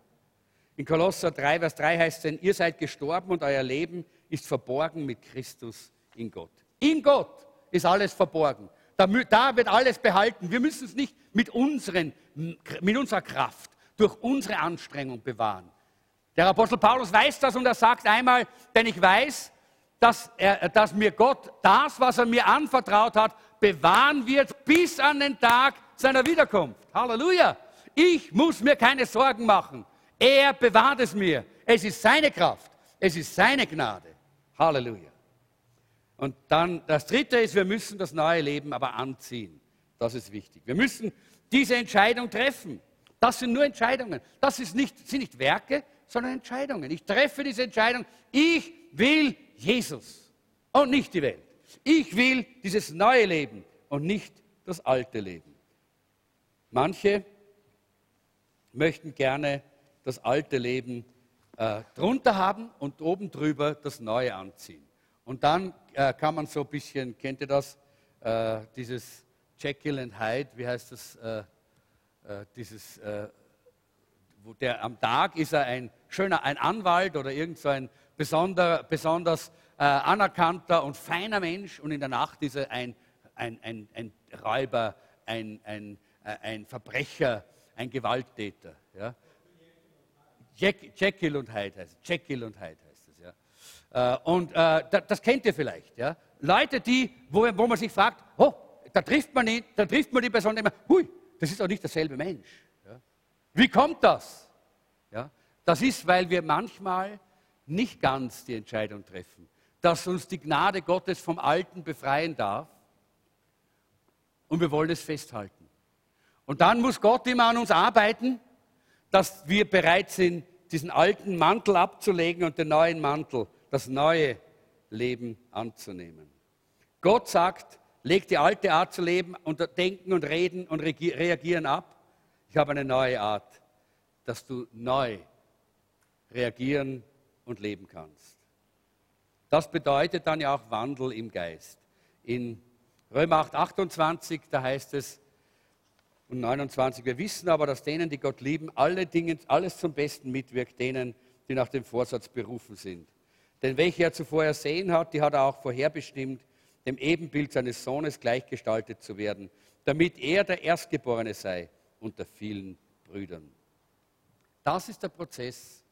In Kolosser 3, Vers 3 heißt es, denn ihr seid gestorben und euer Leben ist verborgen mit Christus in Gott. In Gott ist alles verborgen. Da, da wird alles behalten. Wir müssen es nicht mit, unseren, mit unserer Kraft, durch unsere Anstrengung bewahren. Der Apostel Paulus weiß das und er sagt einmal, denn ich weiß, dass, er, dass mir Gott das, was er mir anvertraut hat, bewahren wird bis an den Tag seiner Wiederkunft. Halleluja! Ich muss mir keine Sorgen machen. Er bewahrt es mir. Es ist seine Kraft. Es ist seine Gnade. Halleluja. Und dann das Dritte ist, wir müssen das neue Leben aber anziehen. Das ist wichtig. Wir müssen diese Entscheidung treffen. Das sind nur Entscheidungen. Das nicht, sind nicht Werke, sondern Entscheidungen. Ich treffe diese Entscheidung. Ich will Jesus und nicht die Welt. Ich will dieses neue Leben und nicht das alte Leben. Manche möchten gerne das alte Leben äh, drunter haben und oben drüber das neue anziehen. Und dann äh, kann man so ein bisschen, kennt ihr das, äh, dieses Jekyll and Hyde, wie heißt das, äh, äh, dieses, äh, wo der am Tag ist er ein schöner, ein Anwalt oder irgend so ein besonder, besonders anerkannter und feiner Mensch und in der Nacht ist er ein, ein, ein, ein Räuber, ein, ein, ein Verbrecher, ein Gewalttäter. Ja? Jack, Jekyll und Hyde heißt es. Jekyll und Hyde heißt es. Ja. Äh, und äh, das kennt ihr vielleicht. Ja. Leute, die, wo, wo man sich fragt, oh, da trifft man ihn, da trifft man die Person immer, hui, das ist doch nicht derselbe Mensch. Ja. Wie kommt das? Ja. Das ist, weil wir manchmal nicht ganz die Entscheidung treffen, dass uns die Gnade Gottes vom Alten befreien darf und wir wollen es festhalten. Und dann muss Gott immer an uns arbeiten dass wir bereit sind, diesen alten Mantel abzulegen und den neuen Mantel, das neue Leben anzunehmen. Gott sagt, leg die alte Art zu leben und denken und reden und reagieren ab. Ich habe eine neue Art, dass du neu reagieren und leben kannst. Das bedeutet dann ja auch Wandel im Geist. In Römer 8, 28, da heißt es, und 29. Wir wissen aber, dass denen, die Gott lieben, alle Dinge, alles zum Besten mitwirkt, denen, die nach dem Vorsatz berufen sind. Denn welche er zuvor ersehen hat, die hat er auch vorherbestimmt, dem Ebenbild seines Sohnes gleichgestaltet zu werden, damit er der Erstgeborene sei unter vielen Brüdern. Das ist der Prozess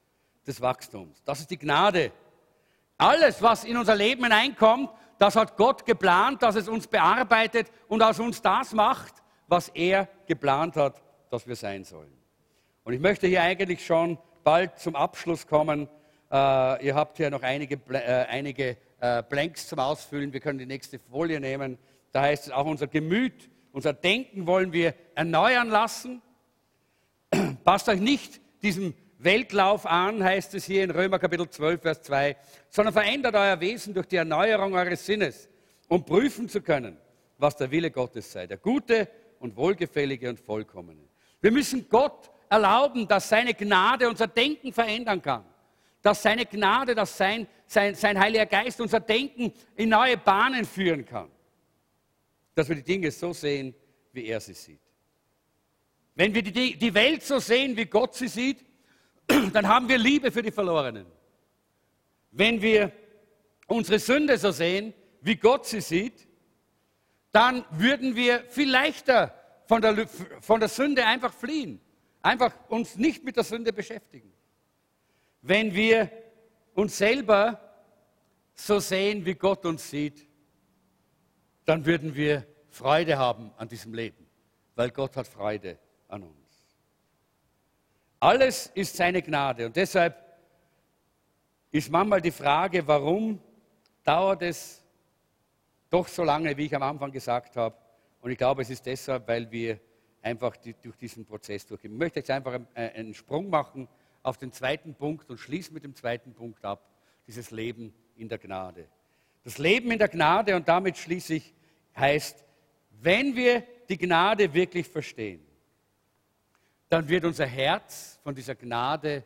des Wachstums. Das ist die Gnade. Alles, was in unser Leben hineinkommt, das hat Gott geplant, dass es uns bearbeitet und aus uns das macht, was er geplant hat, dass wir sein sollen. Und ich möchte hier eigentlich schon bald zum Abschluss kommen. Äh, ihr habt hier noch einige, äh, einige äh, Blanks zum Ausfüllen. Wir können die nächste Folie nehmen. Da heißt es auch unser Gemüt, unser Denken wollen wir erneuern lassen. Passt euch nicht diesem Weltlauf an, heißt es hier in Römer Kapitel 12, Vers 2, sondern verändert euer Wesen durch die Erneuerung eures Sinnes, um prüfen zu können, was der Wille Gottes sei. Der gute, und Wohlgefällige und Vollkommene. Wir müssen Gott erlauben, dass seine Gnade unser Denken verändern kann. Dass seine Gnade, dass sein, sein, sein Heiliger Geist unser Denken in neue Bahnen führen kann. Dass wir die Dinge so sehen, wie er sie sieht. Wenn wir die, die Welt so sehen, wie Gott sie sieht, dann haben wir Liebe für die Verlorenen. Wenn wir unsere Sünde so sehen, wie Gott sie sieht, dann würden wir viel leichter von der, von der Sünde einfach fliehen. Einfach uns nicht mit der Sünde beschäftigen. Wenn wir uns selber so sehen, wie Gott uns sieht, dann würden wir Freude haben an diesem Leben, weil Gott hat Freude an uns. Alles ist seine Gnade und deshalb ist manchmal die Frage, warum dauert es doch so lange, wie ich am Anfang gesagt habe. Und ich glaube, es ist deshalb, weil wir einfach die, durch diesen Prozess durchgehen. Ich möchte jetzt einfach einen Sprung machen auf den zweiten Punkt und schließe mit dem zweiten Punkt ab, dieses Leben in der Gnade. Das Leben in der Gnade und damit schließe ich heißt, wenn wir die Gnade wirklich verstehen, dann wird unser Herz von dieser Gnade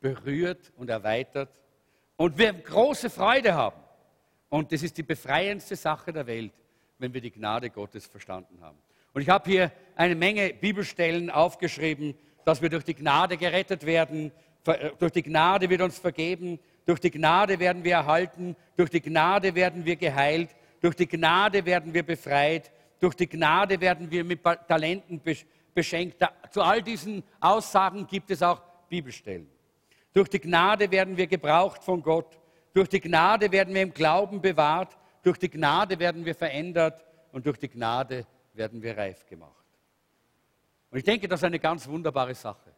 berührt und erweitert und wir große Freude haben. Und das ist die befreiendste Sache der Welt, wenn wir die Gnade Gottes verstanden haben. Und ich habe hier eine Menge Bibelstellen aufgeschrieben, dass wir durch die Gnade gerettet werden, äh, durch die Gnade wird uns vergeben, durch die Gnade werden wir erhalten, durch die Gnade werden wir geheilt, durch die Gnade werden wir befreit, durch die Gnade werden wir mit Talenten beschenkt. Zu all diesen Aussagen gibt es auch Bibelstellen. Durch die Gnade werden wir gebraucht von Gott. Durch die Gnade werden wir im Glauben bewahrt. Durch die Gnade werden wir verändert. Und durch die Gnade werden wir reif gemacht. Und ich denke, das ist eine ganz wunderbare Sache,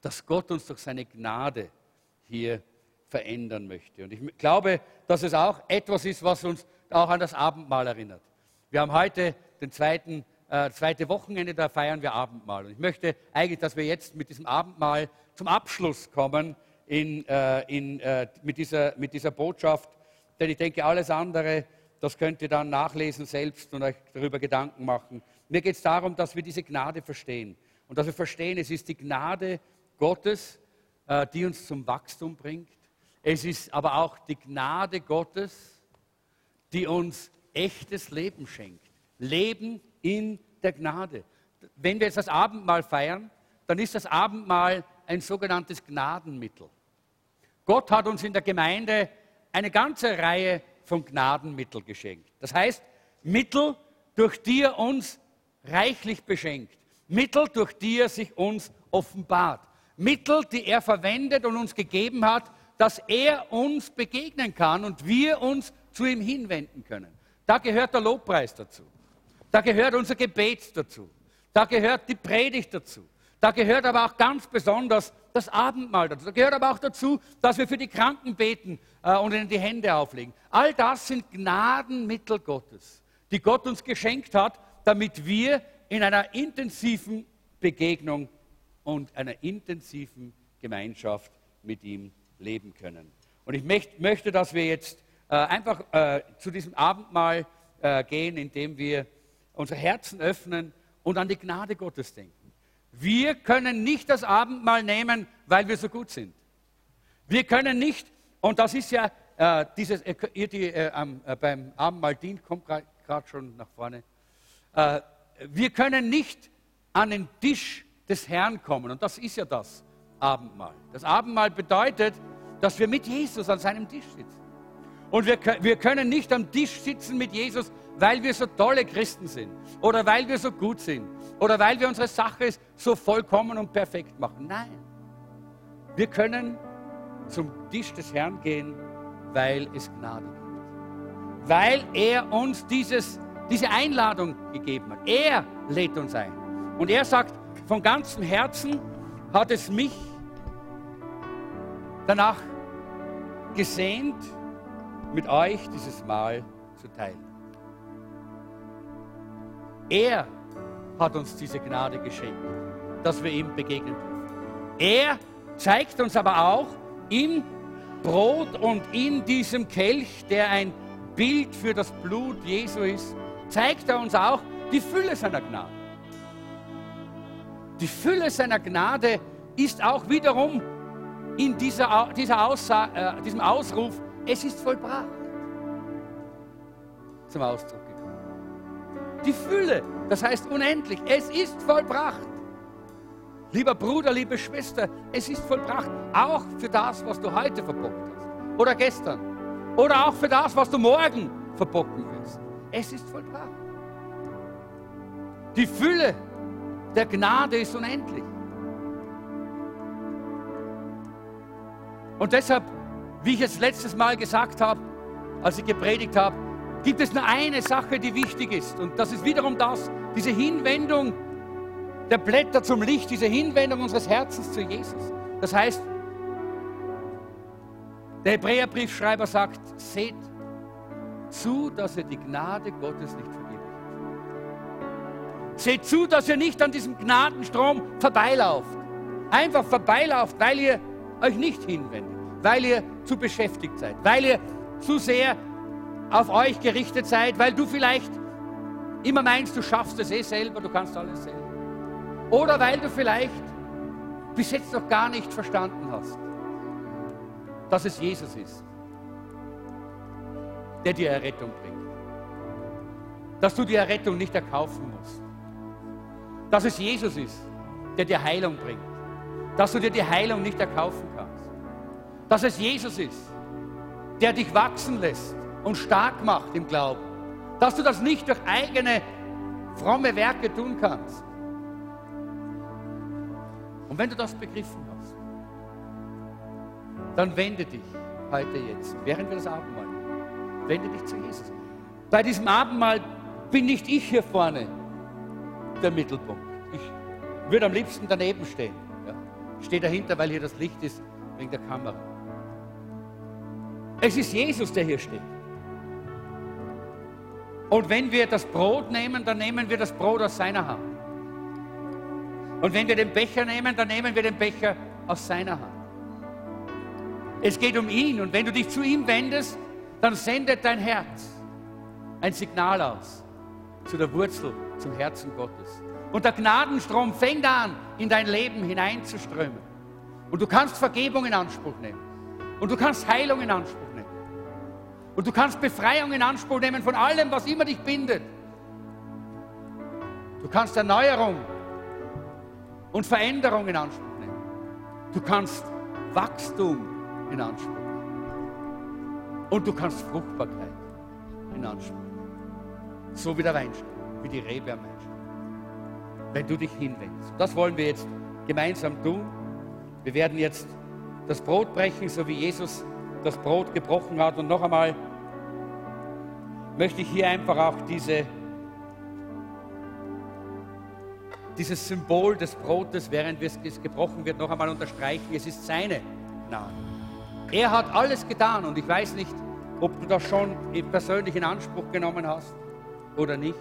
dass Gott uns durch seine Gnade hier verändern möchte. Und ich glaube, dass es auch etwas ist, was uns auch an das Abendmahl erinnert. Wir haben heute den zweiten, äh, zweite Wochenende, da feiern wir Abendmahl. Und ich möchte eigentlich, dass wir jetzt mit diesem Abendmahl zum Abschluss kommen in, äh, in, äh, mit, dieser, mit dieser Botschaft. Denn ich denke, alles andere, das könnt ihr dann nachlesen selbst und euch darüber Gedanken machen. Mir geht es darum, dass wir diese Gnade verstehen. Und dass wir verstehen, es ist die Gnade Gottes, äh, die uns zum Wachstum bringt. Es ist aber auch die Gnade Gottes, die uns echtes Leben schenkt. Leben in der Gnade. Wenn wir jetzt das Abendmahl feiern, dann ist das Abendmahl ein sogenanntes Gnadenmittel. Gott hat uns in der Gemeinde eine ganze Reihe von Gnadenmitteln geschenkt. Das heißt, Mittel, durch die er uns reichlich beschenkt. Mittel, durch die er sich uns offenbart. Mittel, die er verwendet und uns gegeben hat, dass er uns begegnen kann und wir uns zu ihm hinwenden können. Da gehört der Lobpreis dazu. Da gehört unser Gebet dazu. Da gehört die Predigt dazu. Da gehört aber auch ganz besonders das Abendmahl dazu. Da gehört aber auch dazu, dass wir für die Kranken beten äh, und ihnen die Hände auflegen. All das sind Gnadenmittel Gottes, die Gott uns geschenkt hat, damit wir in einer intensiven Begegnung und einer intensiven Gemeinschaft mit ihm leben können. Und ich möchte, dass wir jetzt äh, einfach äh, zu diesem Abendmahl gehen, indem wir unsere Herzen öffnen und an die Gnade Gottes denken. Wir können nicht das Abendmahl nehmen, weil wir so gut sind. Wir können nicht, und das ist ja äh, dieses, äh, ihr, die äh, äh beim Abendmahl dient, kommt gerade schon nach vorne. Äh, wir können nicht an den Tisch des Herrn kommen, und das ist ja das Abendmahl. Das Abendmahl bedeutet, dass wir mit Jesus an seinem Tisch sitzen. Und wir, wir können nicht am Tisch sitzen mit Jesus, weil wir so tolle Christen sind oder weil wir so gut sind oder weil wir unsere Sache so vollkommen und perfekt machen. Nein, wir können zum Tisch des Herrn gehen, weil es Gnade gibt. Weil er uns dieses, diese Einladung gegeben hat. Er lädt uns ein. Und er sagt, von ganzem Herzen hat es mich danach gesehnt, mit euch dieses Mahl zu teilen. Er hat uns diese Gnade geschenkt, dass wir ihm begegnen dürfen. Er zeigt uns aber auch im Brot und in diesem Kelch, der ein Bild für das Blut Jesu ist, zeigt er uns auch die Fülle seiner Gnade. Die Fülle seiner Gnade ist auch wiederum in dieser, dieser Aussa äh, diesem Ausruf, es ist vollbracht, zum Ausdruck die Fülle, das heißt unendlich. Es ist vollbracht. Lieber Bruder, liebe Schwester, es ist vollbracht. Auch für das, was du heute verbockt hast. Oder gestern. Oder auch für das, was du morgen verbocken wirst. Es ist vollbracht. Die Fülle der Gnade ist unendlich. Und deshalb, wie ich es letztes Mal gesagt habe, als ich gepredigt habe, gibt es nur eine Sache, die wichtig ist. Und das ist wiederum das, diese Hinwendung der Blätter zum Licht, diese Hinwendung unseres Herzens zu Jesus. Das heißt, der Hebräerbriefschreiber sagt, seht zu, dass ihr die Gnade Gottes nicht vergebt. Seht zu, dass ihr nicht an diesem Gnadenstrom vorbeilauft. Einfach vorbeilauft, weil ihr euch nicht hinwendet, weil ihr zu beschäftigt seid, weil ihr zu sehr auf euch gerichtet seid, weil du vielleicht immer meinst, du schaffst es eh selber, du kannst alles selber. Oder weil du vielleicht bis jetzt noch gar nicht verstanden hast, dass es Jesus ist, der dir Errettung bringt. Dass du die Errettung nicht erkaufen musst. Dass es Jesus ist, der dir Heilung bringt. Dass du dir die Heilung nicht erkaufen kannst. Dass es Jesus ist, der dich wachsen lässt und stark macht im Glauben. Dass du das nicht durch eigene fromme Werke tun kannst. Und wenn du das begriffen hast, dann wende dich heute jetzt, während wir das Abendmahl wende dich zu Jesus. Bei diesem Abendmahl bin nicht ich hier vorne der Mittelpunkt. Ich würde am liebsten daneben stehen. Ja. Ich stehe dahinter, weil hier das Licht ist, wegen der Kamera. Es ist Jesus, der hier steht. Und wenn wir das Brot nehmen, dann nehmen wir das Brot aus seiner Hand. Und wenn wir den Becher nehmen, dann nehmen wir den Becher aus seiner Hand. Es geht um ihn. Und wenn du dich zu ihm wendest, dann sendet dein Herz ein Signal aus zu der Wurzel, zum Herzen Gottes. Und der Gnadenstrom fängt an, in dein Leben hineinzuströmen. Und du kannst Vergebung in Anspruch nehmen. Und du kannst Heilung in Anspruch nehmen. Und du kannst Befreiung in Anspruch nehmen von allem, was immer dich bindet. Du kannst Erneuerung und Veränderung in Anspruch nehmen. Du kannst Wachstum in Anspruch nehmen. Und du kannst Fruchtbarkeit in Anspruch nehmen. So wie der Weinstock, wie die Rebe am Weinstock. Wenn du dich hinwendest. Das wollen wir jetzt gemeinsam tun. Wir werden jetzt das Brot brechen, so wie Jesus das Brot gebrochen hat. Und noch einmal möchte ich hier einfach auch diese, dieses Symbol des Brotes, während es gebrochen wird, noch einmal unterstreichen. Es ist seine Gnade. Er hat alles getan und ich weiß nicht, ob du das schon persönlich in Anspruch genommen hast oder nicht.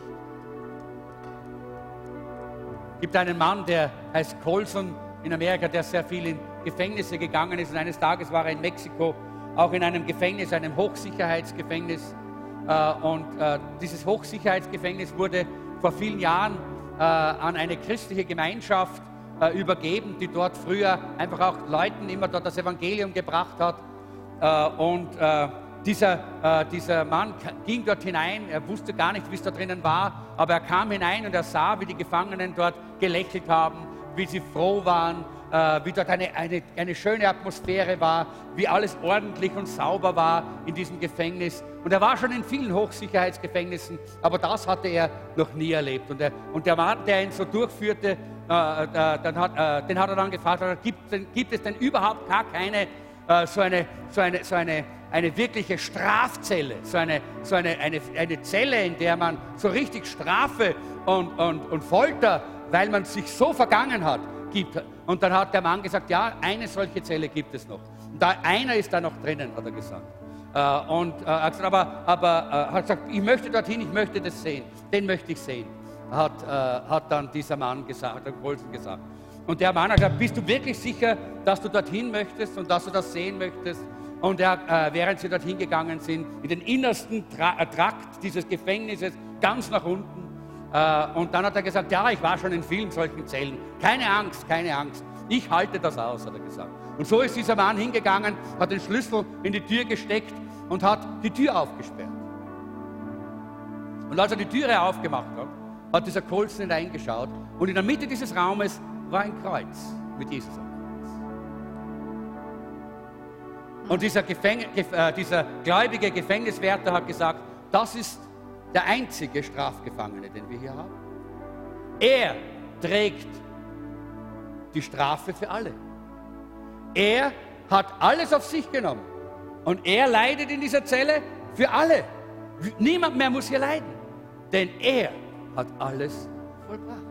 Es gibt einen Mann, der heißt Colson in Amerika, der sehr viel in Gefängnisse gegangen ist. Und eines Tages war er in Mexiko, auch in einem Gefängnis, einem Hochsicherheitsgefängnis. Äh, und äh, dieses Hochsicherheitsgefängnis wurde vor vielen Jahren äh, an eine christliche Gemeinschaft übergeben, die dort früher einfach auch Leuten immer dort das Evangelium gebracht hat. Und dieser, dieser Mann ging dort hinein, er wusste gar nicht, wie es da drinnen war, aber er kam hinein und er sah, wie die Gefangenen dort gelächelt haben, wie sie froh waren, äh, wie dort eine, eine, eine schöne Atmosphäre war, wie alles ordentlich und sauber war in diesem Gefängnis. Und er war schon in vielen Hochsicherheitsgefängnissen, aber das hatte er noch nie erlebt. Und, er, und der Mann, der ihn so durchführte, äh, äh dann hat, äh, den hat er dann gefragt, gibt, gibt es denn überhaupt gar keine äh, so eine, so eine, so eine eine wirkliche Strafzelle, so eine, so eine, eine, eine Zelle, in der man so richtig Strafe und, und, und Folter, weil man sich so vergangen hat, gibt. Und dann hat der Mann gesagt, ja, eine solche Zelle gibt es noch. Und da, einer ist da noch drinnen, hat er gesagt. Äh, und äh, hat gesagt, aber, aber äh, hat gesagt, ich möchte dorthin, ich möchte das sehen, den möchte ich sehen, hat, äh, hat dann dieser Mann gesagt, hat Wolfen gesagt. Und der Mann hat gesagt, bist du wirklich sicher, dass du dorthin möchtest und dass du das sehen möchtest? Und er, äh, während sie dorthin gegangen sind, in den innersten Tra Trakt dieses Gefängnisses, ganz nach unten. Äh, und dann hat er gesagt, ja, ich war schon in vielen solchen Zellen. Keine Angst, keine Angst. Ich halte das aus, hat er gesagt. Und so ist dieser Mann hingegangen, hat den Schlüssel in die Tür gesteckt und hat die Tür aufgesperrt. Und als er die Türe aufgemacht hat, hat dieser Colson hineingeschaut und in der Mitte dieses Raumes war ein Kreuz mit Jesus auf. Und dieser, Gefäng äh, dieser gläubige Gefängniswärter hat gesagt, das ist der einzige Strafgefangene, den wir hier haben. Er trägt die Strafe für alle. Er hat alles auf sich genommen. Und er leidet in dieser Zelle für alle. Niemand mehr muss hier leiden. Denn er hat alles vollbracht.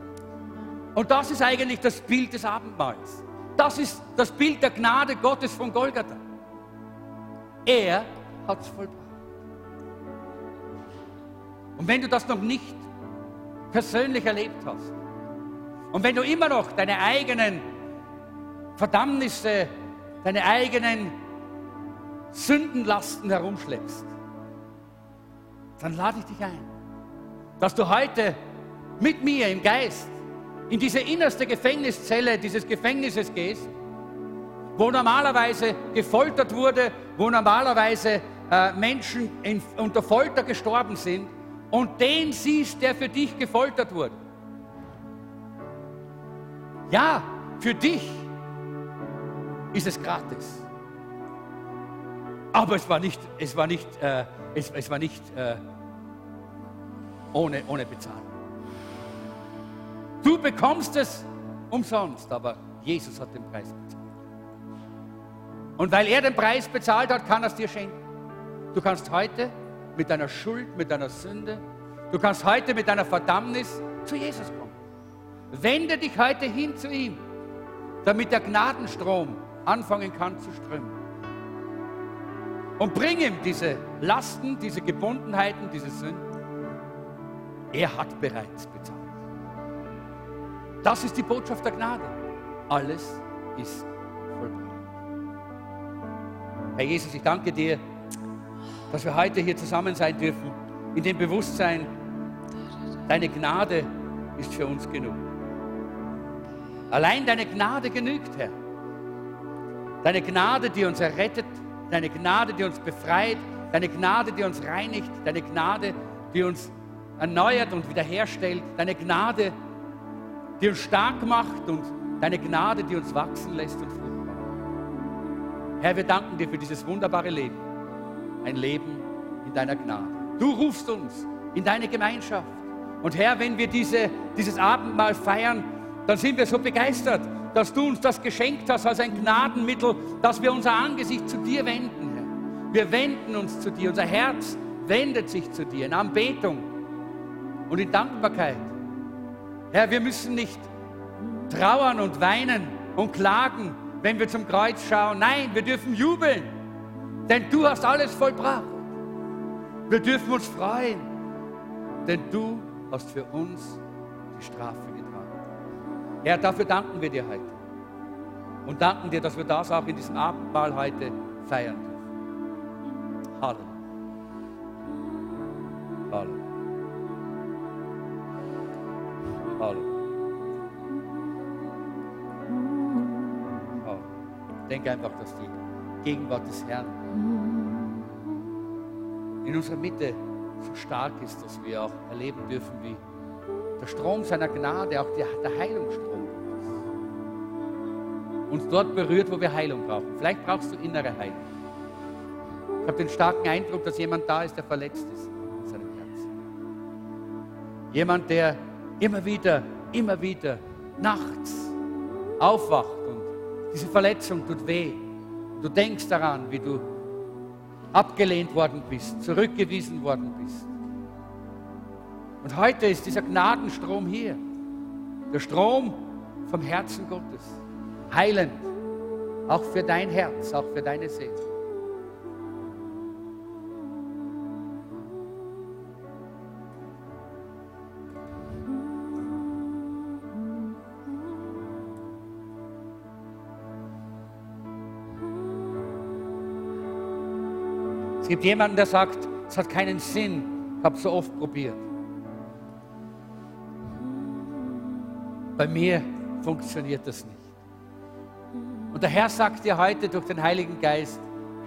Und das ist eigentlich das Bild des Abendmahls. Das ist das Bild der Gnade Gottes von Golgatha. Er hat es vollbracht. Und wenn du das noch nicht persönlich erlebt hast und wenn du immer noch deine eigenen Verdammnisse, deine eigenen Sündenlasten herumschleppst, dann lade ich dich ein, dass du heute mit mir im Geist in diese innerste Gefängniszelle dieses Gefängnisses gehst wo normalerweise gefoltert wurde, wo normalerweise äh, Menschen in, unter Folter gestorben sind und den siehst, der für dich gefoltert wurde. Ja, für dich ist es gratis. Aber es war nicht, es war nicht, äh, es, es, war nicht äh, ohne, ohne Bezahlung. Du bekommst es umsonst, aber Jesus hat den Preis bezahlt. Und weil er den Preis bezahlt hat, kann er es dir schenken. Du kannst heute mit deiner Schuld, mit deiner Sünde, du kannst heute mit deiner Verdammnis zu Jesus kommen. Wende dich heute hin zu ihm, damit der Gnadenstrom anfangen kann zu strömen. Und bring ihm diese Lasten, diese Gebundenheiten, diese Sünden. Er hat bereits bezahlt. Das ist die Botschaft der Gnade. Alles ist vollbracht. Herr Jesus, ich danke dir, dass wir heute hier zusammen sein dürfen, in dem Bewusstsein, deine Gnade ist für uns genug. Allein deine Gnade genügt, Herr. Deine Gnade, die uns errettet, deine Gnade, die uns befreit, deine Gnade, die uns reinigt, deine Gnade, die uns erneuert und wiederherstellt, deine Gnade, die uns stark macht und deine Gnade, die uns wachsen lässt und fruchtbar. Herr, wir danken dir für dieses wunderbare Leben, ein Leben in deiner Gnade. Du rufst uns in deine Gemeinschaft. Und Herr, wenn wir diese, dieses Abendmahl feiern, dann sind wir so begeistert, dass du uns das geschenkt hast als ein Gnadenmittel, dass wir unser Angesicht zu dir wenden, Herr. Wir wenden uns zu dir, unser Herz wendet sich zu dir in Anbetung und in Dankbarkeit. Herr, wir müssen nicht trauern und weinen und klagen, wenn wir zum Kreuz schauen. Nein, wir dürfen jubeln, denn du hast alles vollbracht. Wir dürfen uns freuen, denn du hast für uns die Strafe Herr, dafür danken wir dir heute. Und danken dir, dass wir das auch in diesem Abendmahl heute feiern dürfen. Halleluja. Halleluja. Halleluja. Denke einfach, dass die Gegenwart des Herrn in unserer Mitte so stark ist, dass wir auch erleben dürfen, wie der Strom seiner Gnade, auch der, der Heilungsstrom, uns dort berührt, wo wir Heilung brauchen. Vielleicht brauchst du innere Heilung. Ich habe den starken Eindruck, dass jemand da ist, der verletzt ist in seinem Herzen. Jemand, der immer wieder, immer wieder nachts aufwacht und diese Verletzung tut weh. Du denkst daran, wie du abgelehnt worden bist, zurückgewiesen worden bist. Und heute ist dieser Gnadenstrom hier. Der Strom vom Herzen Gottes. Heilend. Auch für dein Herz, auch für deine Seele. Gibt jemanden, der sagt, es hat keinen Sinn, ich habe es so oft probiert. Bei mir funktioniert das nicht. Und der Herr sagt dir heute durch den Heiligen Geist,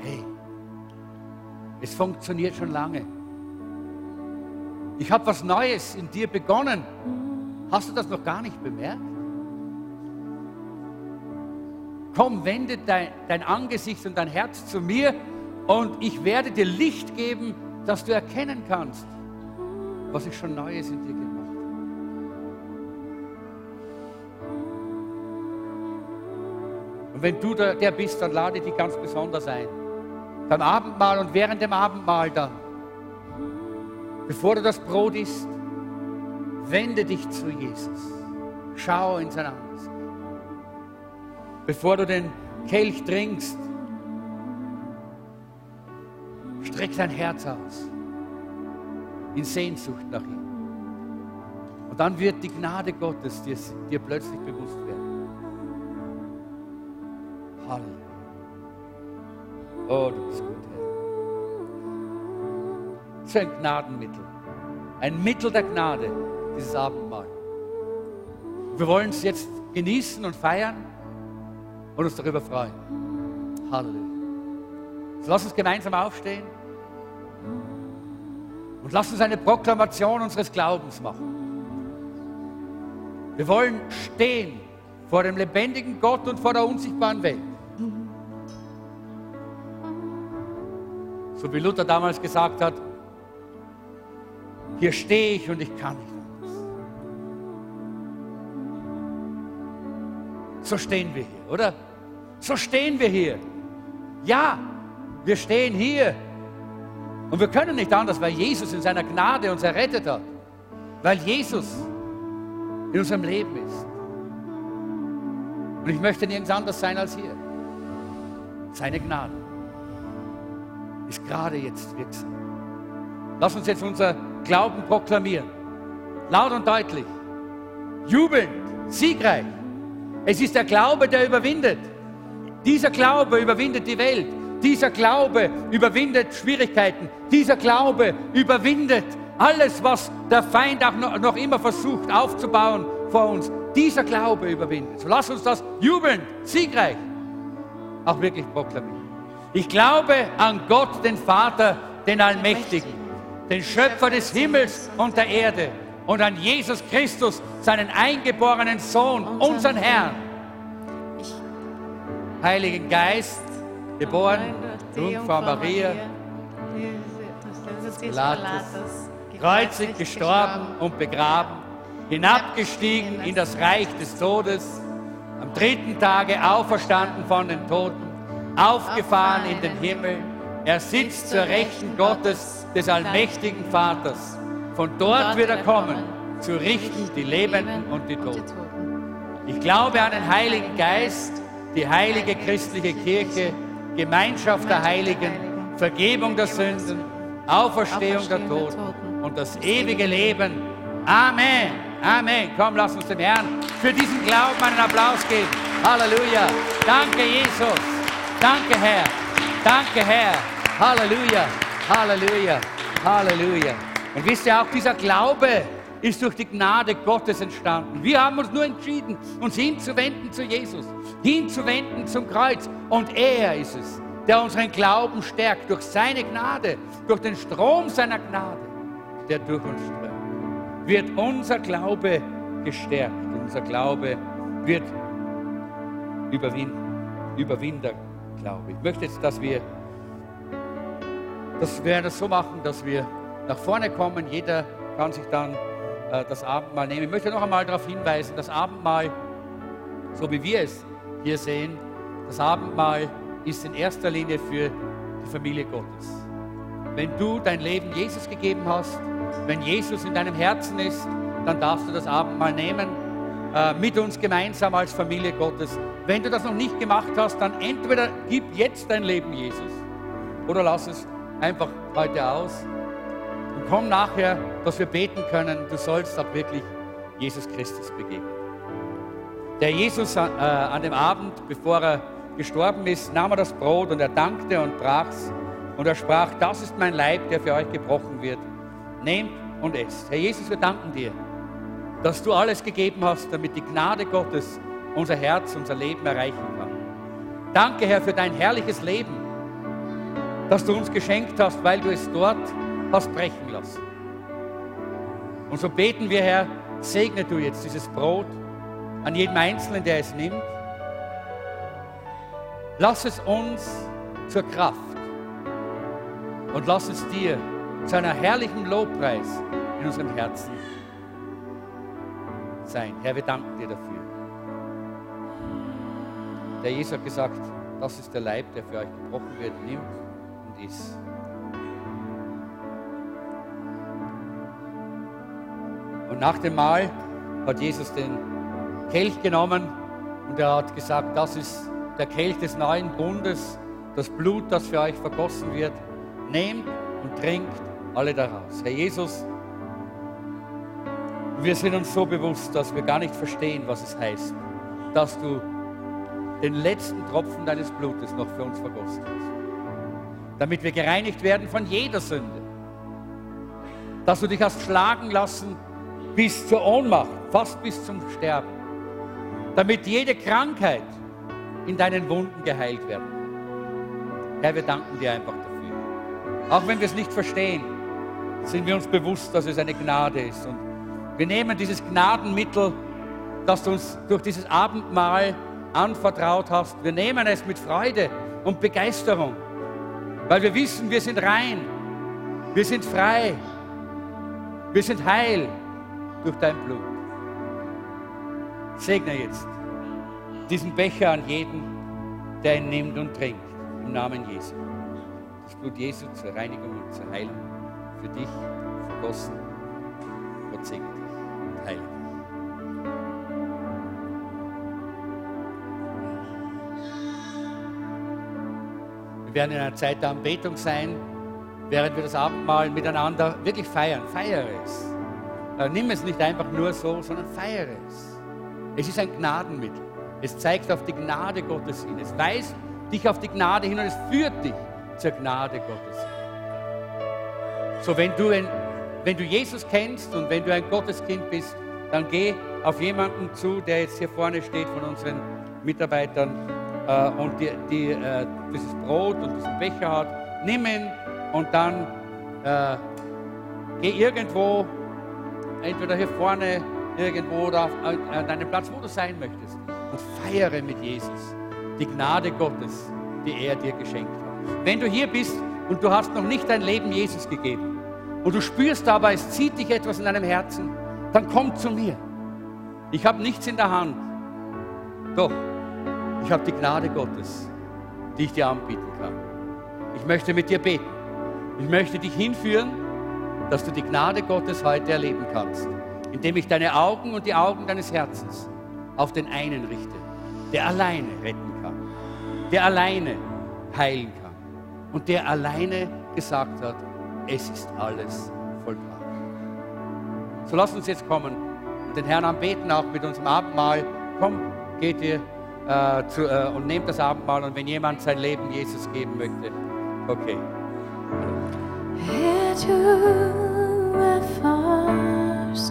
hey, es funktioniert schon lange. Ich habe was Neues in dir begonnen. Hast du das noch gar nicht bemerkt? Komm, wende dein, dein Angesicht und dein Herz zu mir und ich werde dir Licht geben, dass du erkennen kannst, was ich schon Neues in dir gemacht habe. wenn du der bist, dann lade dich ganz besonders ein. Beim Abendmahl und während dem Abendmahl dann, bevor du das Brot isst, wende dich zu Jesus. Schau in sein Angesicht. Bevor du den Kelch trinkst, streck dein Herz aus in Sehnsucht nach ihm. Und dann wird die Gnade Gottes dir, dir plötzlich bewusst werden. Halleluja. Oh, du bist gut, Herr. So ein Gnadenmittel. Ein Mittel der Gnade, dieses Abendmahl. Wir wollen es jetzt genießen und feiern und uns darüber freuen. Halleluja. So lass uns gemeinsam aufstehen und lass uns eine Proklamation unseres Glaubens machen. Wir wollen stehen vor dem lebendigen Gott und vor der unsichtbaren Welt. So wie Luther damals gesagt hat, hier stehe ich und ich kann nicht anders. So stehen wir hier, oder? So stehen wir hier. Ja, wir stehen hier. Und wir können nicht anders, weil Jesus in seiner Gnade uns errettet hat. Weil Jesus in unserem Leben ist. Und ich möchte nirgends anders sein als hier. Seine Gnade ist gerade jetzt wirksam. Lass uns jetzt unser Glauben proklamieren. Laut und deutlich. Jubelnd, siegreich. Es ist der Glaube, der überwindet. Dieser Glaube überwindet die Welt. Dieser Glaube überwindet Schwierigkeiten. Dieser Glaube überwindet alles, was der Feind auch noch immer versucht aufzubauen vor uns. Dieser Glaube überwindet. So lass uns das jubeln, siegreich, auch wirklich proklamieren. Ich glaube an Gott, den Vater, den Allmächtigen, den Schöpfer des Himmels und der Erde und an Jesus Christus, seinen eingeborenen Sohn, unseren Herrn. Heiligen Geist, geboren, Jungfrau Maria, Pilatus, kreuzig gestorben und begraben, hinabgestiegen in das Reich des Todes, am dritten Tage auferstanden von den Toten, aufgefahren in den Himmel. Er sitzt zur Rechten Gottes, des allmächtigen Vaters. Von dort wird er kommen, zu richten die Lebenden und die Toten. Ich glaube an den Heiligen Geist, die heilige christliche Kirche, Gemeinschaft der Heiligen, Vergebung der Sünden, Auferstehung der Toten und das ewige Leben. Amen. Amen. Komm, lass uns dem Herrn für diesen Glauben einen Applaus geben. Halleluja. Danke, Jesus. Danke, Herr. Danke, Herr. Halleluja. Halleluja. Halleluja. Und wisst ihr auch, dieser Glaube ist durch die Gnade Gottes entstanden. Wir haben uns nur entschieden, uns hinzuwenden zu Jesus, hinzuwenden zum Kreuz. Und er ist es, der unseren Glauben stärkt durch seine Gnade, durch den Strom seiner Gnade, der durch uns strömt. Wird unser Glaube gestärkt, unser Glaube wird überwinden, Überwinderglaube. Ich möchte jetzt, dass wir, dass wir das so machen, dass wir nach vorne kommen. Jeder kann sich dann äh, das Abendmahl nehmen. Ich möchte noch einmal darauf hinweisen, das Abendmahl, so wie wir es hier sehen, das Abendmahl ist in erster Linie für die Familie Gottes. Wenn du dein Leben Jesus gegeben hast, wenn Jesus in deinem Herzen ist, dann darfst du das Abendmahl nehmen, äh, mit uns gemeinsam als Familie Gottes. Wenn du das noch nicht gemacht hast, dann entweder gib jetzt dein Leben Jesus oder lass es einfach heute aus und komm nachher, dass wir beten können. Du sollst auch wirklich Jesus Christus begegnen. Der Jesus äh, an dem Abend, bevor er gestorben ist, nahm er das Brot und er dankte und brach's. Und er sprach, das ist mein Leib, der für euch gebrochen wird. Nehmt und esst. Herr Jesus, wir danken dir, dass du alles gegeben hast, damit die Gnade Gottes unser Herz, unser Leben erreichen kann. Danke, Herr, für dein herrliches Leben, das du uns geschenkt hast, weil du es dort hast brechen lassen. Und so beten wir, Herr, segne du jetzt dieses Brot an jedem Einzelnen, der es nimmt. Lass es uns zur Kraft und lass es dir zu einer herrlichen Lobpreis in unserem Herzen sein. Herr, wir danken dir dafür. Der Jesus hat gesagt, das ist der Leib, der für euch gebrochen wird. Nimm und iss. Und nach dem Mahl hat Jesus den Kelch genommen und er hat gesagt, das ist der Kelch des neuen Bundes, das Blut, das für euch vergossen wird. Nehmt und trinkt alle daraus. Herr Jesus, wir sind uns so bewusst, dass wir gar nicht verstehen, was es heißt, dass du den letzten Tropfen deines Blutes noch für uns vergossen hast, damit wir gereinigt werden von jeder Sünde, dass du dich hast schlagen lassen bis zur Ohnmacht, fast bis zum Sterben, damit jede Krankheit in deinen Wunden geheilt werden. Herr, wir danken dir einfach dafür. Auch wenn wir es nicht verstehen, sind wir uns bewusst, dass es eine Gnade ist. Und wir nehmen dieses Gnadenmittel, das du uns durch dieses Abendmahl anvertraut hast. Wir nehmen es mit Freude und Begeisterung, weil wir wissen, wir sind rein, wir sind frei, wir sind heil durch dein Blut. Segne jetzt diesen Becher an jeden, der ihn nimmt und trinkt, im Namen Jesu. Das Blut Jesu zur Reinigung und zur Heilung für dich vergossen. Gott segne dich und heile dich. Wir werden in einer Zeit der Anbetung sein, während wir das Abendmahl miteinander wirklich feiern. Feiere es. Äh, nimm es nicht einfach nur so, sondern feiere es. Es ist ein Gnadenmittel. Es zeigt auf die Gnade Gottes hin. Es weist dich auf die Gnade hin und es führt dich zur Gnade Gottes hin. So, wenn du, ein, wenn du Jesus kennst und wenn du ein Gotteskind bist, dann geh auf jemanden zu, der jetzt hier vorne steht von unseren Mitarbeitern äh, und die, die, äh, dieses Brot und diesen Becher hat. Nimm ihn und dann äh, geh irgendwo, entweder hier vorne irgendwo oder auf, an deinem Platz, wo du sein möchtest und feiere mit Jesus die Gnade Gottes, die er dir geschenkt hat. Wenn du hier bist und du hast noch nicht dein Leben Jesus gegeben, und du spürst aber, es zieht dich etwas in deinem Herzen, dann komm zu mir. Ich habe nichts in der Hand. Doch, ich habe die Gnade Gottes, die ich dir anbieten kann. Ich möchte mit dir beten. Ich möchte dich hinführen, dass du die Gnade Gottes heute erleben kannst, indem ich deine Augen und die Augen deines Herzens auf den einen richte, der alleine retten kann, der alleine heilen kann und der alleine gesagt hat, es ist alles vollbracht. So lasst uns jetzt kommen und den Herrn anbeten, auch mit unserem Abendmahl. Komm, geht ihr äh, zu, äh, und nehmt das Abendmahl und wenn jemand sein Leben Jesus geben möchte, okay. Hallo. Use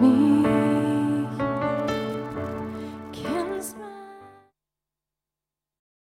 me.